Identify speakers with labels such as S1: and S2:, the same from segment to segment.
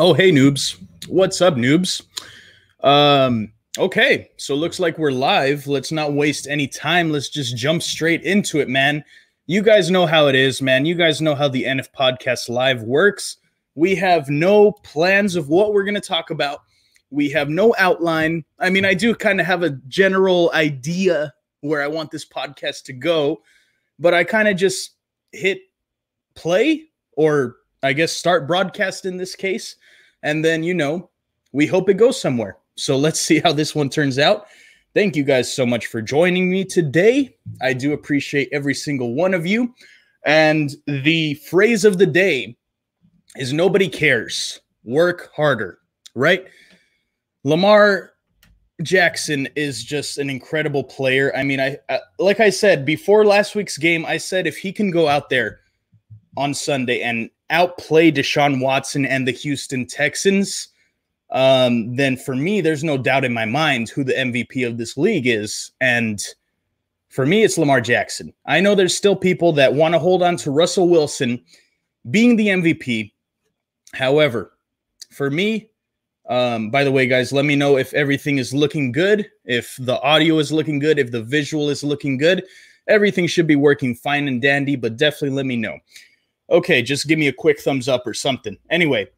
S1: Oh, hey, noobs. What's up, noobs? Um, okay, so looks like we're live. Let's not waste any time. Let's just jump straight into it, man. You guys know how it is, man. You guys know how the NF Podcast Live works. We have no plans of what we're going to talk about. We have no outline. I mean, I do kind of have a general idea where I want this podcast to go, but I kind of just hit play or I guess start broadcast in this case. And then, you know, we hope it goes somewhere. So let's see how this one turns out. Thank you guys so much for joining me today. I do appreciate every single one of you. And the phrase of the day is nobody cares. Work harder, right? Lamar Jackson is just an incredible player. I mean, I, I, like I said before last week's game, I said if he can go out there on Sunday and outplay Deshaun Watson and the Houston Texans, um, then for me, there's no doubt in my mind who the MVP of this league is. And for me, it's Lamar Jackson. I know there's still people that want to hold on to Russell Wilson being the MVP. However, for me, um, by the way, guys, let me know if everything is looking good, if the audio is looking good, if the visual is looking good. Everything should be working fine and dandy, but definitely let me know. Okay, just give me a quick thumbs up or something. Anyway,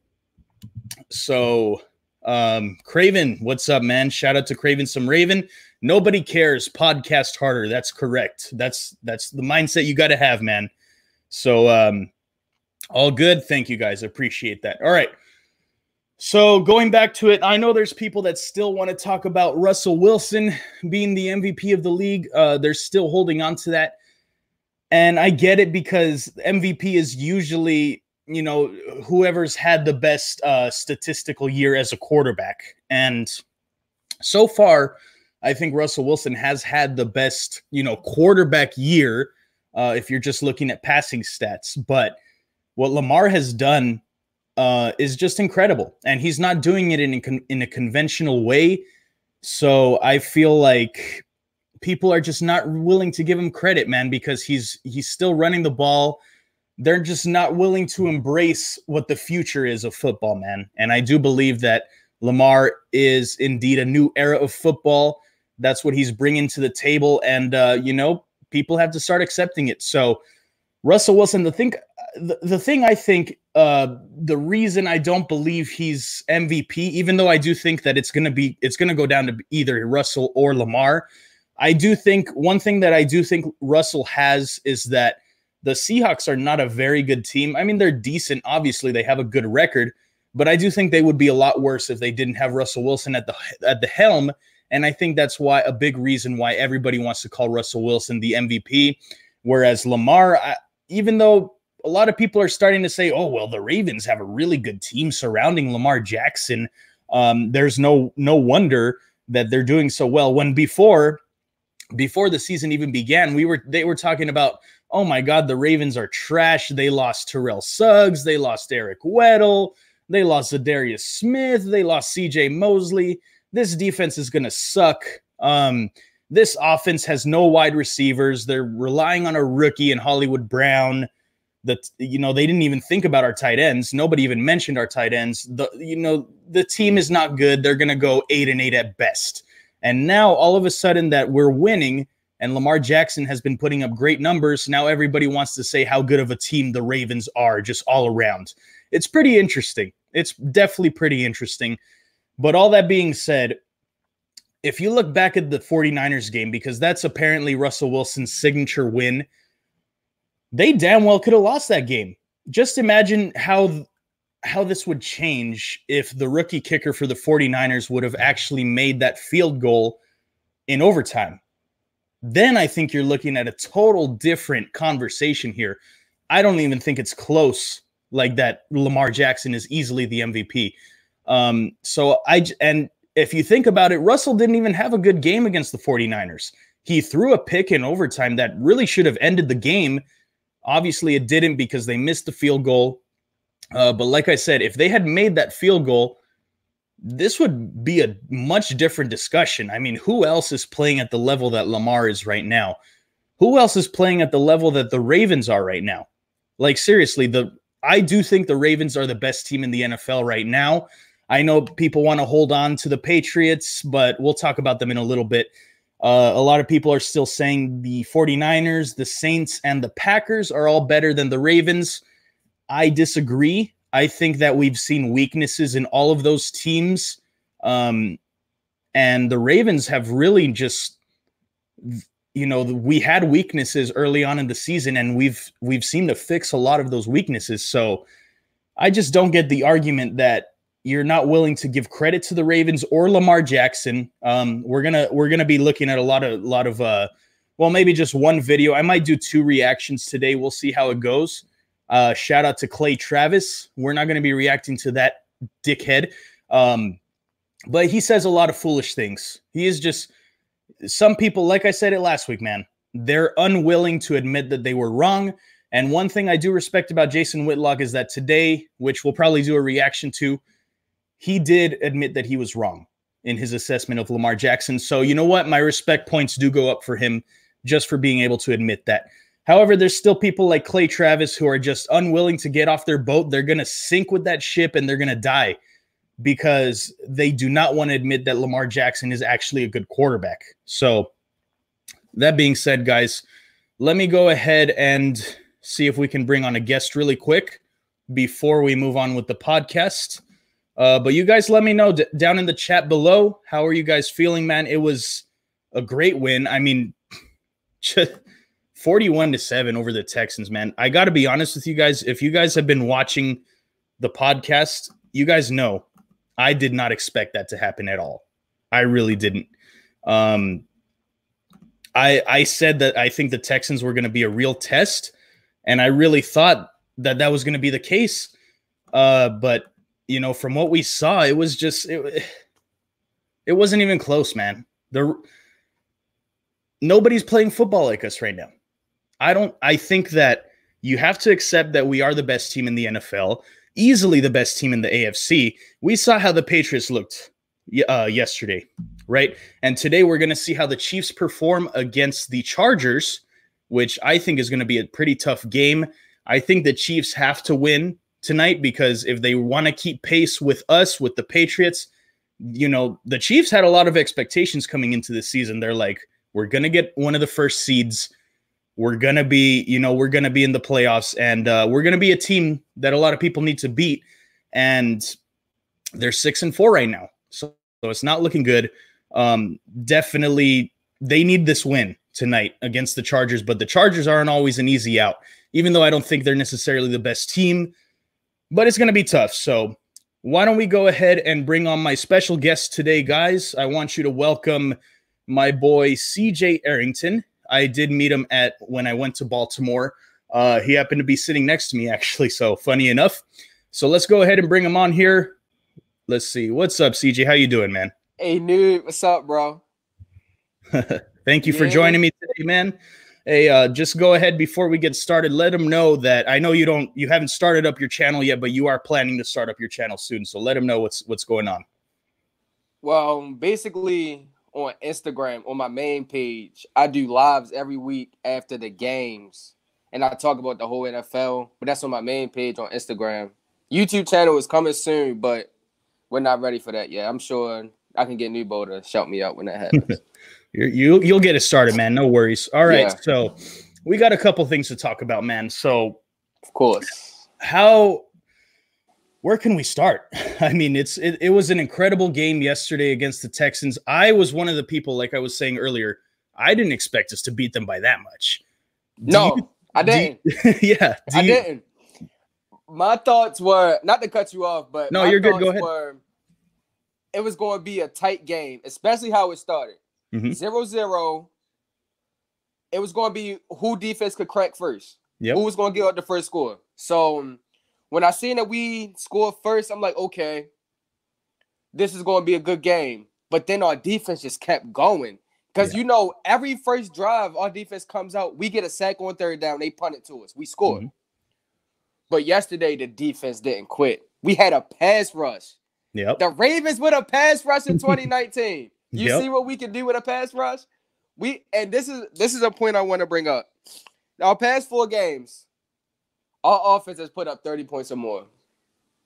S1: so um, Craven, what's up, man? Shout out to Craven some Raven. Nobody cares. Podcast harder. That's correct. That's that's the mindset you got to have, man. So um, all good. Thank you guys. Appreciate that. All right. So going back to it, I know there's people that still want to talk about Russell Wilson being the MVP of the league. Uh, they're still holding on to that. And I get it because MVP is usually, you know, whoever's had the best uh, statistical year as a quarterback. And so far, I think Russell Wilson has had the best, you know, quarterback year uh, if you're just looking at passing stats. But what Lamar has done uh, is just incredible, and he's not doing it in a con- in a conventional way. So I feel like people are just not willing to give him credit, man, because he's he's still running the ball. They're just not willing to embrace what the future is of football, man. And I do believe that Lamar is indeed a new era of football. That's what he's bringing to the table, and uh, you know, people have to start accepting it. So, Russell Wilson, the thing, the, the thing I think uh, the reason I don't believe he's MVP, even though I do think that it's gonna be it's gonna go down to either Russell or Lamar. I do think one thing that I do think Russell has is that the Seahawks are not a very good team. I mean, they're decent. Obviously, they have a good record, but I do think they would be a lot worse if they didn't have Russell Wilson at the at the helm. And I think that's why a big reason why everybody wants to call Russell Wilson the MVP, whereas Lamar, I, even though a lot of people are starting to say, oh, well, the Ravens have a really good team surrounding Lamar Jackson. Um, there's no no wonder that they're doing so well. When before before the season even began, we were they were talking about, oh my God, the Ravens are trash. They lost Terrell Suggs, they lost Eric Weddle, they lost Za'Darius Smith, they lost CJ Mosley. This defense is gonna suck. Um, this offense has no wide receivers. They're relying on a rookie in Hollywood Brown that you know they didn't even think about our tight ends nobody even mentioned our tight ends the you know the team is not good they're to go 8 and 8 at best and now all of a sudden that we're winning and Lamar Jackson has been putting up great numbers now everybody wants to say how good of a team the Ravens are just all around. It's pretty interesting. It's definitely pretty interesting. But all that being said if you look back at the 49ers game because that's apparently Russell Wilson's signature win they damn well could have lost that game. Just imagine how how this would change if the rookie kicker for the 49ers would have actually made that field goal in overtime. Then I think you're looking at a total different conversation here. I don't even think it's close like that Lamar Jackson is easily the MVP. Um, so I and if you think about it, Russell didn't even have a good game against the 49ers. He threw a pick in overtime that really should have ended the game Obviously, it didn't because they missed the field goal. Uh, but like I said, if they had made that field goal, this would be a much different discussion. I mean, who else is playing at the level that Lamar is right now? Who else is playing at the level that the Ravens are right now? Like seriously, the I do think the Ravens are the best team in the NFL right now. I know people want to hold on to the Patriots, but we'll talk about them in a little bit. Uh, a lot of people are still saying the 49ers, the Saints, and the Packers are all better than the Ravens. I disagree. I think that we've seen weaknesses in all of those teams. Um, and the Ravens have really just you know we had weaknesses early on in the season and we've we've seemed to fix a lot of those weaknesses so i just don't get the argument that you're not willing to give credit to the ravens or lamar jackson um, we're gonna we're gonna be looking at a lot of lot of uh well maybe just one video i might do two reactions today we'll see how it goes uh shout out to clay travis we're not gonna be reacting to that dickhead um but he says a lot of foolish things he is just some people, like I said it last week, man, they're unwilling to admit that they were wrong. And one thing I do respect about Jason Whitlock is that today, which we'll probably do a reaction to, he did admit that he was wrong in his assessment of Lamar Jackson. So, you know what? My respect points do go up for him just for being able to admit that. However, there's still people like Clay Travis who are just unwilling to get off their boat. They're going to sink with that ship and they're going to die because they do not want to admit that Lamar Jackson is actually a good quarterback. So, that being said, guys, let me go ahead and see if we can bring on a guest really quick before we move on with the podcast. Uh, but you guys let me know d- down in the chat below. How are you guys feeling, man? It was a great win. I mean, 41 to 7 over the Texans, man. I got to be honest with you guys. If you guys have been watching the podcast, you guys know I did not expect that to happen at all. I really didn't. Um, I I said that I think the Texans were going to be a real test, and I really thought that that was going to be the case. Uh, but you know, from what we saw, it was just it, it wasn't even close, man. The nobody's playing football like us right now. I don't. I think that you have to accept that we are the best team in the NFL easily the best team in the AFC. We saw how the Patriots looked uh, yesterday, right? And today we're going to see how the Chiefs perform against the Chargers, which I think is going to be a pretty tough game. I think the Chiefs have to win tonight because if they want to keep pace with us, with the Patriots, you know, the Chiefs had a lot of expectations coming into the season. They're like, we're going to get one of the first seeds we're gonna be, you know, we're gonna be in the playoffs, and uh, we're gonna be a team that a lot of people need to beat. And they're six and four right now, so, so it's not looking good. Um, definitely, they need this win tonight against the Chargers, but the Chargers aren't always an easy out, even though I don't think they're necessarily the best team. But it's gonna be tough. So why don't we go ahead and bring on my special guest today, guys? I want you to welcome my boy CJ Arrington. I did meet him at when I went to Baltimore. Uh, he happened to be sitting next to me, actually. So funny enough. So let's go ahead and bring him on here. Let's see. What's up, CJ? How you doing, man?
S2: Hey, dude. What's up, bro?
S1: Thank you yeah. for joining me today, man. Hey, uh, just go ahead before we get started. Let them know that I know you don't, you haven't started up your channel yet, but you are planning to start up your channel soon. So let them know what's what's going on.
S2: Well, basically, on Instagram on my main page. I do lives every week after the games, and I talk about the whole NFL. But that's on my main page on Instagram. YouTube channel is coming soon, but we're not ready for that yet. I'm sure I can get Noobo to shout me out when that happens.
S1: you you'll get it started, man. No worries. All right, yeah. so we got a couple things to talk about, man. So,
S2: of course,
S1: how where can we start? I mean, it's it, it was an incredible game yesterday against the Texans. I was one of the people, like I was saying earlier, I didn't expect us to beat them by that much.
S2: Do no, you, I didn't.
S1: You, yeah,
S2: I you, didn't. My thoughts were not to cut you off, but
S1: no, you're good. Go ahead. Were,
S2: it was going to be a tight game, especially how it started. Mm-hmm. Zero zero. It was going to be who defense could crack first. Yep. Who was going to get out the first score. So when I seen that we scored first, I'm like, okay, this is going to be a good game. But then our defense just kept going. Because, yeah. you know, every first drive, our defense comes out, we get a sack on third down, they punt it to us. We scored. Mm-hmm. But yesterday, the defense didn't quit. We had a pass rush.
S1: Yep.
S2: The Ravens with a pass rush in 2019. you yep. see what we can do with a pass rush? We and this is this is a point I want to bring up. Our past four games, our offense has put up 30 points or more.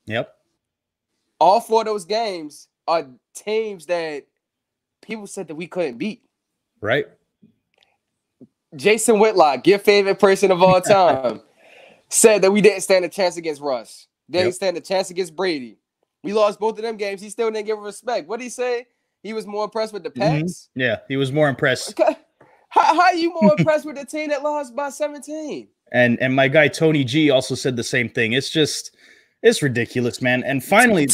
S1: Yep.
S2: All four of those games are teams that people said that we couldn't beat.
S1: Right.
S2: Jason Whitlock, your favorite person of all time, said that we didn't stand a chance against Russ. Didn't yep. stand a chance against Brady. We lost both of them games. He still didn't give respect. What did he say? He was more impressed with the mm-hmm.
S1: Mm-hmm. Yeah, he was more impressed.
S2: Okay. How, how are you more impressed with the team that lost by 17?
S1: And and my guy Tony G also said the same thing. It's just it's ridiculous, man. And finally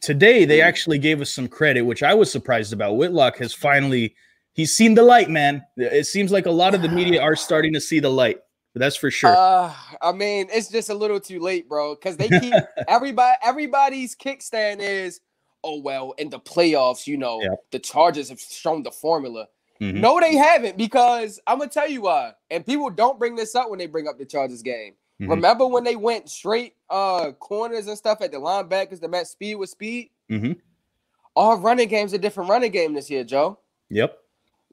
S1: today they actually gave us some credit, which I was surprised about. Whitlock has finally he's seen the light, man. It seems like a lot of the media are starting to see the light. That's for sure.
S2: Uh, I mean, it's just a little too late, bro. Because they keep everybody everybody's kickstand is, oh well, in the playoffs, you know, yeah. the Chargers have shown the formula. Mm-hmm. No, they haven't, because I'm gonna tell you why. And people don't bring this up when they bring up the Chargers game. Mm-hmm. Remember when they went straight uh corners and stuff at the linebackers to match speed with speed?
S1: Mm-hmm.
S2: Our running game's a different running game this year, Joe.
S1: Yep.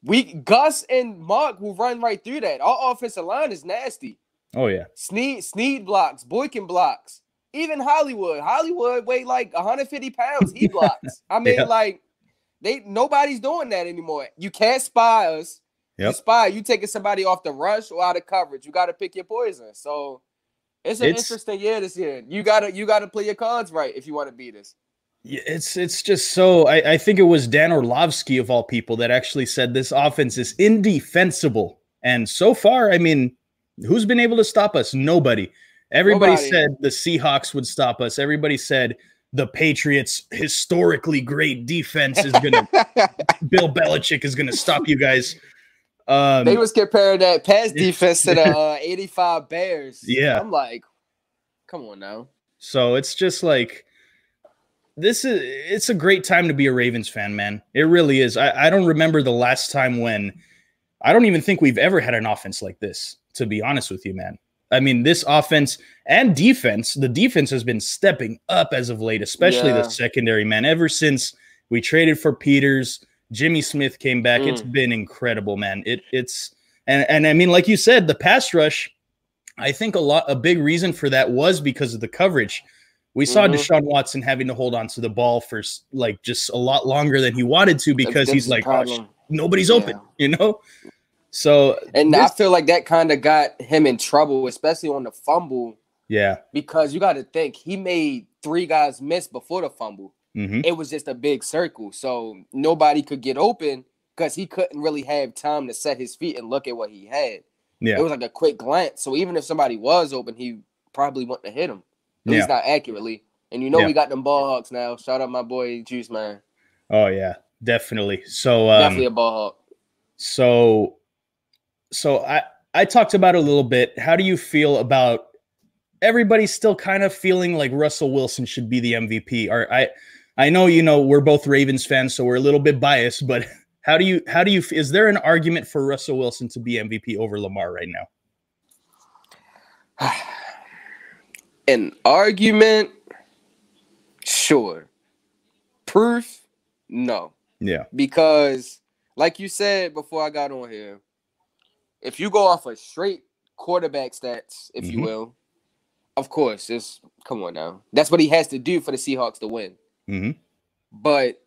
S2: We Gus and Mark will run right through that. Our offensive line is nasty.
S1: Oh yeah.
S2: Snead Snead blocks, Boykin blocks. Even Hollywood. Hollywood weigh like 150 pounds. He blocks. I mean, yeah. like they nobody's doing that anymore. You can't spy us. Yep. You spy, you taking somebody off the rush or out of coverage. You got to pick your poison. So it's an it's, interesting year this year. You gotta you gotta play your cards right if you want to beat us.
S1: Yeah, it's it's just so I, I think it was Dan Orlovsky of all people that actually said this offense is indefensible. And so far, I mean, who's been able to stop us? Nobody. Everybody Nobody. said the Seahawks would stop us. Everybody said the Patriots' historically great defense is gonna Bill Belichick is gonna stop you guys.
S2: Um, they was comparing that pass defense to the uh, 85 Bears.
S1: Yeah.
S2: I'm like, come on now.
S1: So it's just like this is it's a great time to be a Ravens fan, man. It really is. I, I don't remember the last time when I don't even think we've ever had an offense like this, to be honest with you, man. I mean, this offense and defense, the defense has been stepping up as of late, especially yeah. the secondary, man. Ever since we traded for Peters, Jimmy Smith came back. Mm. It's been incredible, man. It it's and and I mean, like you said, the pass rush. I think a lot a big reason for that was because of the coverage. We saw mm-hmm. Deshaun Watson having to hold on to the ball for like just a lot longer than he wanted to because he's like, oh, nobody's yeah. open, you know. So
S2: and this, I feel like that kind of got him in trouble, especially on the fumble.
S1: Yeah,
S2: because you got to think he made three guys miss before the fumble. Mm-hmm. It was just a big circle, so nobody could get open because he couldn't really have time to set his feet and look at what he had. Yeah, it was like a quick glance. So even if somebody was open, he probably wouldn't have hit him. At yeah. least not accurately. And you know yeah. we got them ball hawks now. Shout out my boy Juice Man.
S1: Oh yeah, definitely. So um,
S2: definitely a ball hawk.
S1: So so I I talked about a little bit. How do you feel about everybody's still kind of feeling like Russell Wilson should be the MVP? Or I I know you know we're both Ravens fans, so we're a little bit biased, but how do you how do you is there an argument for Russell Wilson to be MVP over Lamar right now?
S2: an argument, sure. Proof, no.
S1: Yeah.
S2: Because, like you said before I got on here, if you go off a of straight quarterback stats, if mm-hmm. you will, of course, it's come on now. That's what he has to do for the Seahawks to win.
S1: Mm-hmm.
S2: But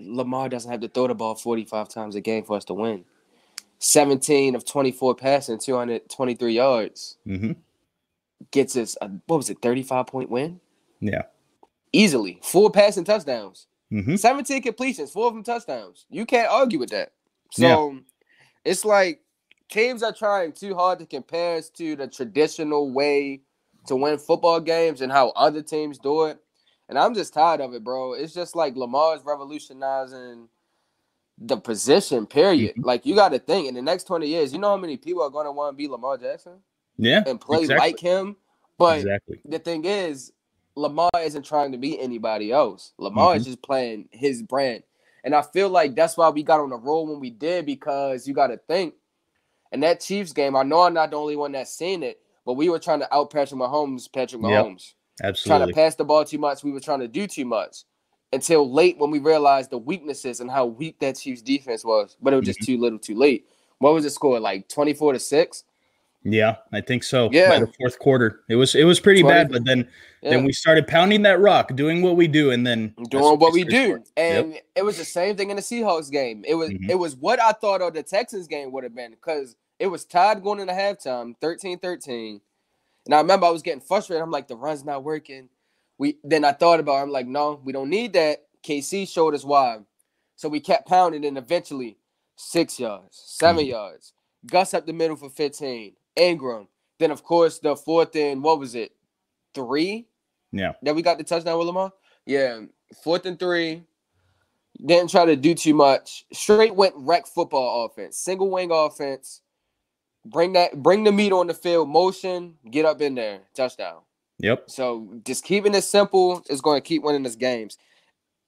S2: Lamar doesn't have to throw the ball 45 times a game for us to win. 17 of 24 passing, 223 yards.
S1: Mm-hmm
S2: gets us a what was it, 35 point win?
S1: Yeah.
S2: Easily. Four passing touchdowns.
S1: Mm-hmm.
S2: 17 completions, four of them touchdowns. You can't argue with that. So yeah. it's like teams are trying too hard to compare us to the traditional way to win football games and how other teams do it. And I'm just tired of it, bro. It's just like Lamar's revolutionizing the position, period. Mm-hmm. Like you got to think in the next 20 years, you know how many people are going to want to be Lamar Jackson?
S1: Yeah.
S2: And play exactly. like him. But exactly. the thing is, Lamar isn't trying to be anybody else. Lamar mm-hmm. is just playing his brand. And I feel like that's why we got on the roll when we did, because you got to think. In that Chiefs game, I know I'm not the only one that's seen it, but we were trying to out Patrick Mahomes, Patrick Mahomes.
S1: Yep, absolutely.
S2: Trying to pass the ball too much. We were trying to do too much until late when we realized the weaknesses and how weak that Chiefs defense was. But it was just mm-hmm. too little too late. What was the score? Like 24 to 6?
S1: Yeah, I think so. Yeah, by the fourth quarter, it was it was pretty 20, bad, but then yeah. then we started pounding that rock, doing what we do, and then
S2: doing what we do. And yep. it was the same thing in the Seahawks game. It was mm-hmm. it was what I thought of the Texans game would have been because it was tied going into halftime, 13-13. And I remember I was getting frustrated. I'm like, the run's not working. We then I thought about it. I'm like, no, we don't need that. KC showed us why. So we kept pounding, and eventually six yards, 7 mm-hmm. yards. Gus up the middle for 15. Ingram. Then of course the fourth and what was it? Three?
S1: Yeah.
S2: That we got the touchdown with Lamar? Yeah. Fourth and three. Didn't try to do too much. Straight went wreck football offense. Single wing offense. Bring that, bring the meat on the field, motion, get up in there, touchdown.
S1: Yep.
S2: So just keeping it simple is going to keep winning us games.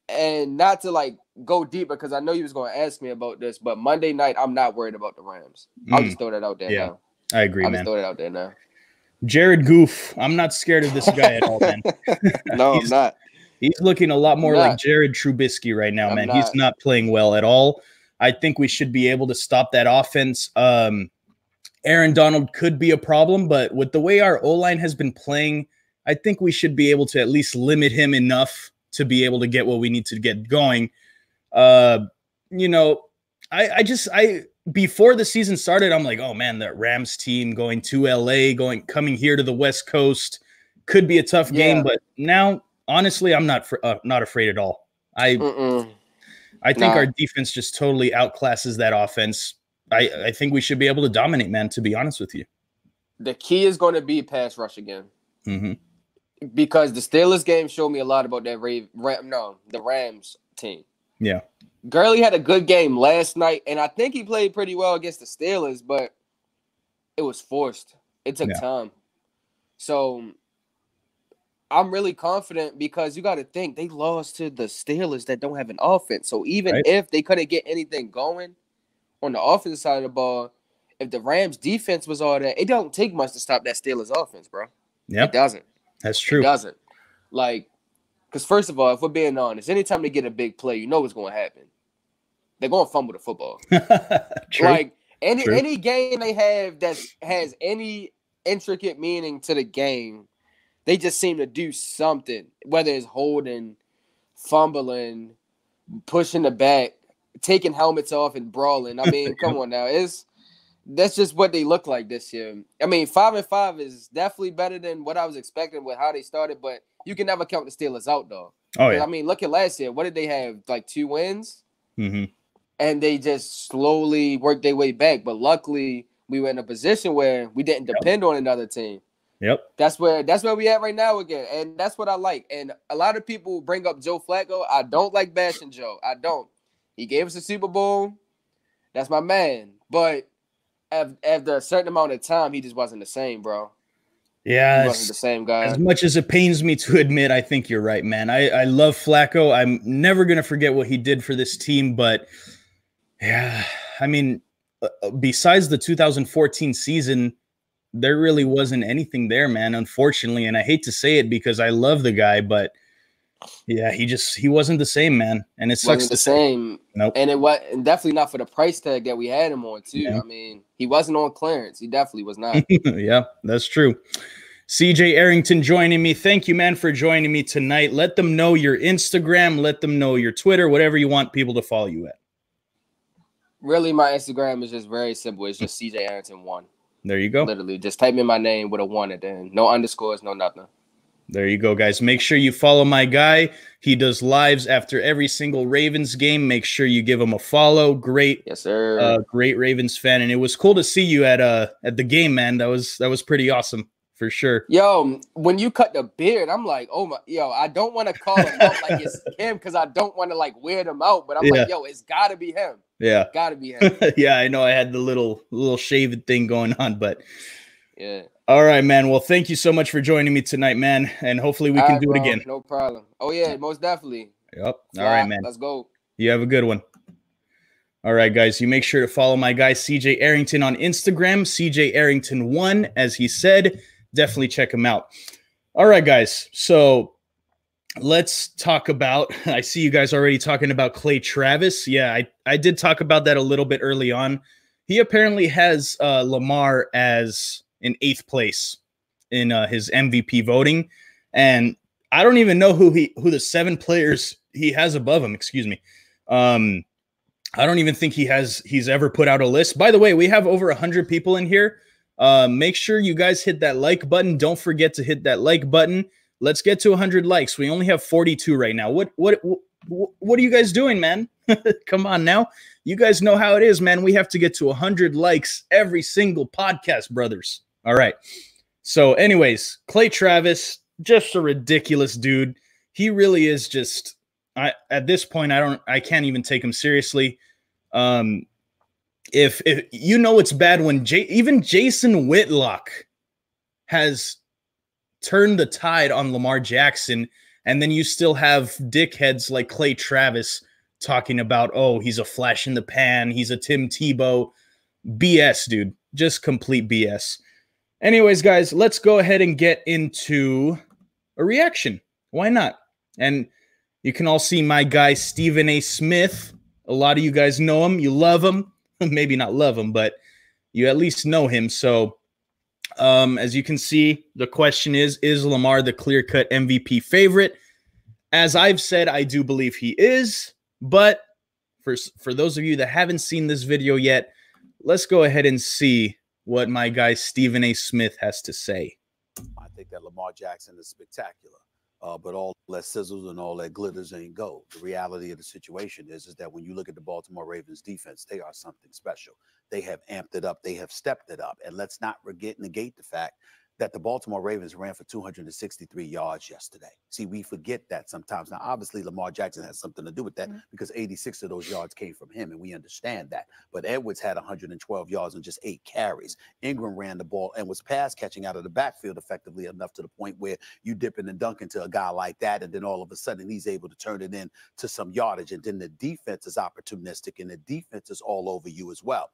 S2: And not to like go deeper because I know you was going to ask me about this, but Monday night I'm not worried about the Rams. Mm. I'll just throw that out there yeah. now.
S1: I agree,
S2: I'll
S1: man.
S2: throw it out there now.
S1: Jared Goof. I'm not scared of this guy at all, man.
S2: no, I'm not.
S1: He's looking a lot more like Jared Trubisky right now, I'm man. Not. He's not playing well at all. I think we should be able to stop that offense. Um, Aaron Donald could be a problem, but with the way our O line has been playing, I think we should be able to at least limit him enough to be able to get what we need to get going. Uh, you know, I, I just I before the season started, I'm like, oh man, that Rams team going to LA, going coming here to the West Coast could be a tough game. But now, honestly, I'm not uh, not afraid at all. I Mm-mm. I think nah. our defense just totally outclasses that offense. I I think we should be able to dominate, man. To be honest with you,
S2: the key is going to be pass rush again.
S1: Mm-hmm.
S2: Because the Steelers game showed me a lot about that Ram no, the Rams team.
S1: Yeah.
S2: Gurley had a good game last night, and I think he played pretty well against the Steelers, but it was forced. It took yeah. time. So I'm really confident because you got to think they lost to the Steelers that don't have an offense. So even right. if they couldn't get anything going on the offensive side of the ball, if the Rams defense was all that, it don't take much to stop that Steelers offense, bro.
S1: Yeah,
S2: it doesn't.
S1: That's true.
S2: It doesn't. Like because first of all, if we're being honest, anytime they get a big play, you know what's going to happen. They're going to fumble the football. like any True. any game they have that has any intricate meaning to the game, they just seem to do something. Whether it's holding, fumbling, pushing the back, taking helmets off, and brawling. I mean, come on now, it's that's just what they look like this year. I mean, five and five is definitely better than what I was expecting with how they started, but you can never count the Steelers out though.
S1: Oh yeah.
S2: I mean, look at last year. What did they have? Like two wins,
S1: mm-hmm.
S2: and they just slowly worked their way back. But luckily, we were in a position where we didn't depend yep. on another team.
S1: Yep.
S2: That's where that's where we at right now again, and that's what I like. And a lot of people bring up Joe Flacco. I don't like bashing Joe. I don't. He gave us a Super Bowl. That's my man. But after a certain amount of time, he just wasn't the same, bro.
S1: Yeah,
S2: he wasn't the same guy.
S1: As much as it pains me to admit, I think you're right, man. I, I love Flacco. I'm never gonna forget what he did for this team, but yeah, I mean, uh, uh besides the 2014 season, there really wasn't anything there, man. Unfortunately, and I hate to say it because I love the guy, but yeah, he just he wasn't the same, man. And it sucks.
S2: Wasn't the same. Nope. And it was and definitely not for the price tag that we had him on, too. Yeah. I mean, he wasn't on clearance. He definitely was not.
S1: yeah, that's true. CJ Arrington joining me. Thank you, man, for joining me tonight. Let them know your Instagram, let them know your Twitter, whatever you want people to follow you at.
S2: Really, my Instagram is just very simple. It's just CJ Arrington one.
S1: There you go.
S2: Literally, just type in my name with a one at the end. No underscores, no nothing.
S1: There you go, guys. Make sure you follow my guy. He does lives after every single Ravens game. Make sure you give him a follow. Great,
S2: yes, sir.
S1: Uh, great Ravens fan, and it was cool to see you at uh at the game, man. That was that was pretty awesome for sure.
S2: Yo, when you cut the beard, I'm like, oh my, yo, I don't want to call him out like it's him because I don't want to like weird him out, but I'm yeah. like, yo, it's got to be him.
S1: Yeah,
S2: got to be him.
S1: yeah, I know. I had the little little shaved thing going on, but
S2: yeah.
S1: All right, man. Well, thank you so much for joining me tonight, man. And hopefully we All can right, do bro. it again.
S2: No problem. Oh, yeah, most definitely.
S1: Yep. All right, man.
S2: Let's go.
S1: You have a good one. All right, guys. You make sure to follow my guy CJ Arrington on Instagram, CJ Arrington1, as he said. Definitely check him out. All right, guys. So let's talk about. I see you guys already talking about Clay Travis. Yeah, I, I did talk about that a little bit early on he apparently has uh, Lamar as in eighth place in uh, his MVP voting, and I don't even know who he who the seven players he has above him. Excuse me. Um, I don't even think he has he's ever put out a list. By the way, we have over 100 people in here. Uh, make sure you guys hit that like button. Don't forget to hit that like button. Let's get to 100 likes. We only have 42 right now. What what what are you guys doing, man? Come on now. You guys know how it is, man. We have to get to 100 likes every single podcast, brothers. All right. So, anyways, Clay Travis, just a ridiculous dude. He really is just I at this point I don't I can't even take him seriously. Um if if you know it's bad when J, even Jason Whitlock has turned the tide on Lamar Jackson and then you still have dickheads like Clay Travis talking about, oh, he's a flash in the pan, he's a Tim Tebow. BS, dude. Just complete BS. Anyways, guys, let's go ahead and get into a reaction. Why not? And you can all see my guy, Stephen A. Smith. A lot of you guys know him. You love him. Maybe not love him, but you at least know him. So, um, as you can see, the question is Is Lamar the clear cut MVP favorite? As I've said, I do believe he is. But for, for those of you that haven't seen this video yet, let's go ahead and see what my guy Stephen A. Smith has to say.
S3: I think that Lamar Jackson is spectacular. Uh, but all that sizzles and all that glitters ain't gold. The reality of the situation is, is that when you look at the Baltimore Ravens defense, they are something special. They have amped it up. They have stepped it up. And let's not forget, negate the fact that the Baltimore Ravens ran for 263 yards yesterday. See, we forget that sometimes. Now, obviously, Lamar Jackson has something to do with that mm-hmm. because 86 of those yards came from him, and we understand that. But Edwards had 112 yards and just eight carries. Ingram ran the ball and was pass catching out of the backfield effectively enough to the point where you dipping and dunking to a guy like that, and then all of a sudden he's able to turn it in to some yardage. And then the defense is opportunistic, and the defense is all over you as well.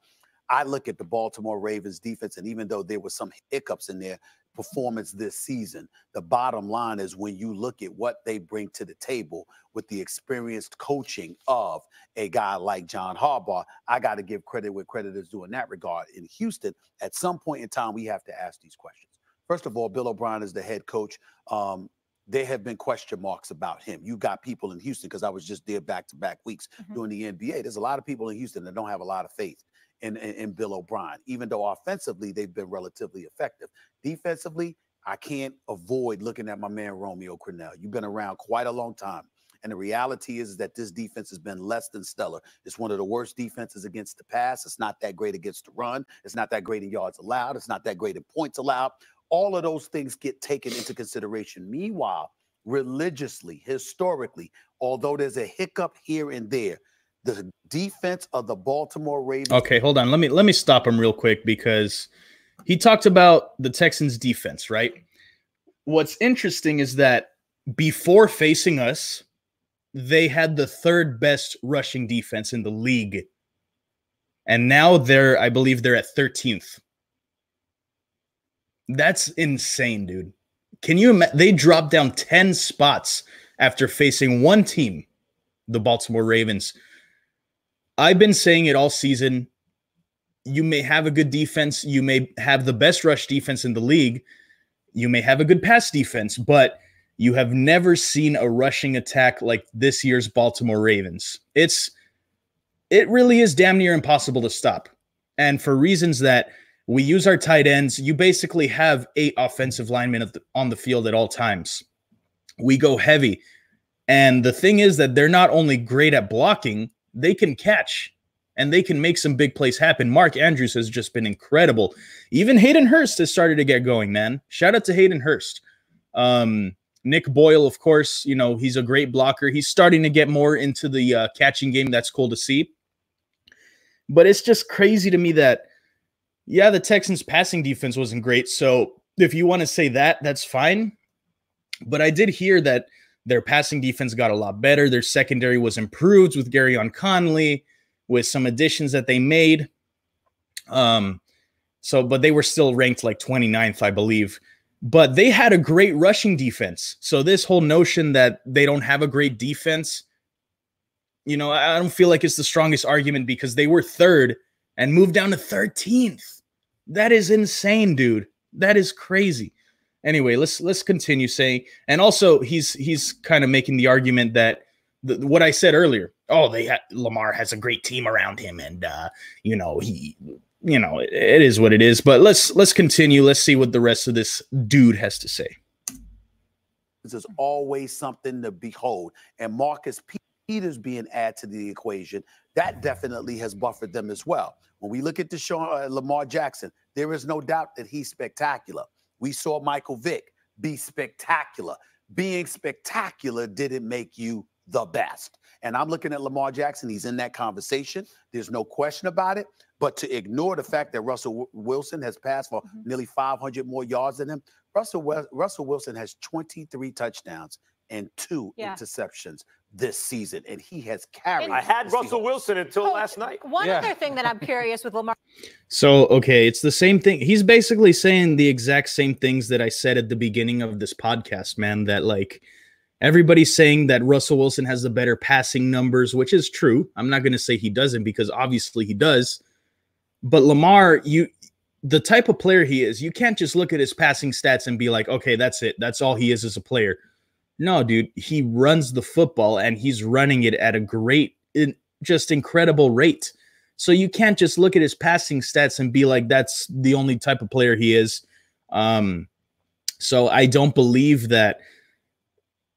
S3: I look at the Baltimore Ravens defense, and even though there were some hiccups in their performance this season, the bottom line is when you look at what they bring to the table with the experienced coaching of a guy like John Harbaugh, I got to give credit where credit is due in that regard. In Houston, at some point in time, we have to ask these questions. First of all, Bill O'Brien is the head coach. Um, there have been question marks about him. You got people in Houston because I was just there back to back weeks mm-hmm. doing the NBA. There's a lot of people in Houston that don't have a lot of faith in Bill O'Brien, even though offensively they've been relatively effective. Defensively, I can't avoid looking at my man Romeo Crennel. You've been around quite a long time. And the reality is that this defense has been less than stellar. It's one of the worst defenses against the pass. It's not that great against the run. It's not that great in yards allowed. It's not that great in points allowed. All of those things get taken into consideration. Meanwhile, religiously, historically, although there's a hiccup here and there, the defense of the Baltimore Ravens.
S1: Okay, hold on. Let me let me stop him real quick because he talked about the Texans defense, right? What's interesting is that before facing us, they had the third best rushing defense in the league. And now they're I believe they're at 13th. That's insane, dude. Can you imagine? They dropped down 10 spots after facing one team, the Baltimore Ravens. I've been saying it all season. You may have a good defense. You may have the best rush defense in the league. You may have a good pass defense, but you have never seen a rushing attack like this year's Baltimore Ravens. It's it really is damn near impossible to stop. And for reasons that we use our tight ends, you basically have eight offensive linemen on the field at all times. We go heavy. And the thing is that they're not only great at blocking, they can catch and they can make some big plays happen. Mark Andrews has just been incredible. Even Hayden Hurst has started to get going, man. Shout out to Hayden Hurst. Um, Nick Boyle, of course, you know, he's a great blocker. He's starting to get more into the uh, catching game. That's cool to see. But it's just crazy to me that, yeah, the Texans' passing defense wasn't great. So if you want to say that, that's fine. But I did hear that their passing defense got a lot better. Their secondary was improved with Gareon Conley, with some additions that they made. Um, so, but they were still ranked like 29th, I believe. But they had a great rushing defense. So this whole notion that they don't have a great defense, you know, I don't feel like it's the strongest argument because they were third and moved down to 13th. That is insane, dude. That is crazy. Anyway, let's let's continue saying, and also he's he's kind of making the argument that the, what I said earlier. Oh, they ha- Lamar has a great team around him, and uh, you know he, you know it, it is what it is. But let's let's continue. Let's see what the rest of this dude has to say.
S3: This is always something to behold, and Marcus Peters being added to the equation that definitely has buffered them as well. When we look at Deshaun uh, Lamar Jackson, there is no doubt that he's spectacular. We saw Michael Vick be spectacular. Being spectacular didn't make you the best. And I'm looking at Lamar Jackson. He's in that conversation. There's no question about it. But to ignore the fact that Russell Wilson has passed for mm-hmm. nearly 500 more yards than him, Russell Russell Wilson has 23 touchdowns and two yeah. interceptions this season, and he has carried.
S4: I had Russell Wilson until oh, last night.
S5: One yeah. other thing that I'm curious with Lamar.
S1: So okay, it's the same thing. He's basically saying the exact same things that I said at the beginning of this podcast, man. That like everybody's saying that Russell Wilson has the better passing numbers, which is true. I'm not going to say he doesn't because obviously he does. But Lamar, you the type of player he is, you can't just look at his passing stats and be like, okay, that's it. That's all he is as a player no, dude, he runs the football and he's running it at a great, just incredible rate. So you can't just look at his passing stats and be like, that's the only type of player he is. Um, so I don't believe that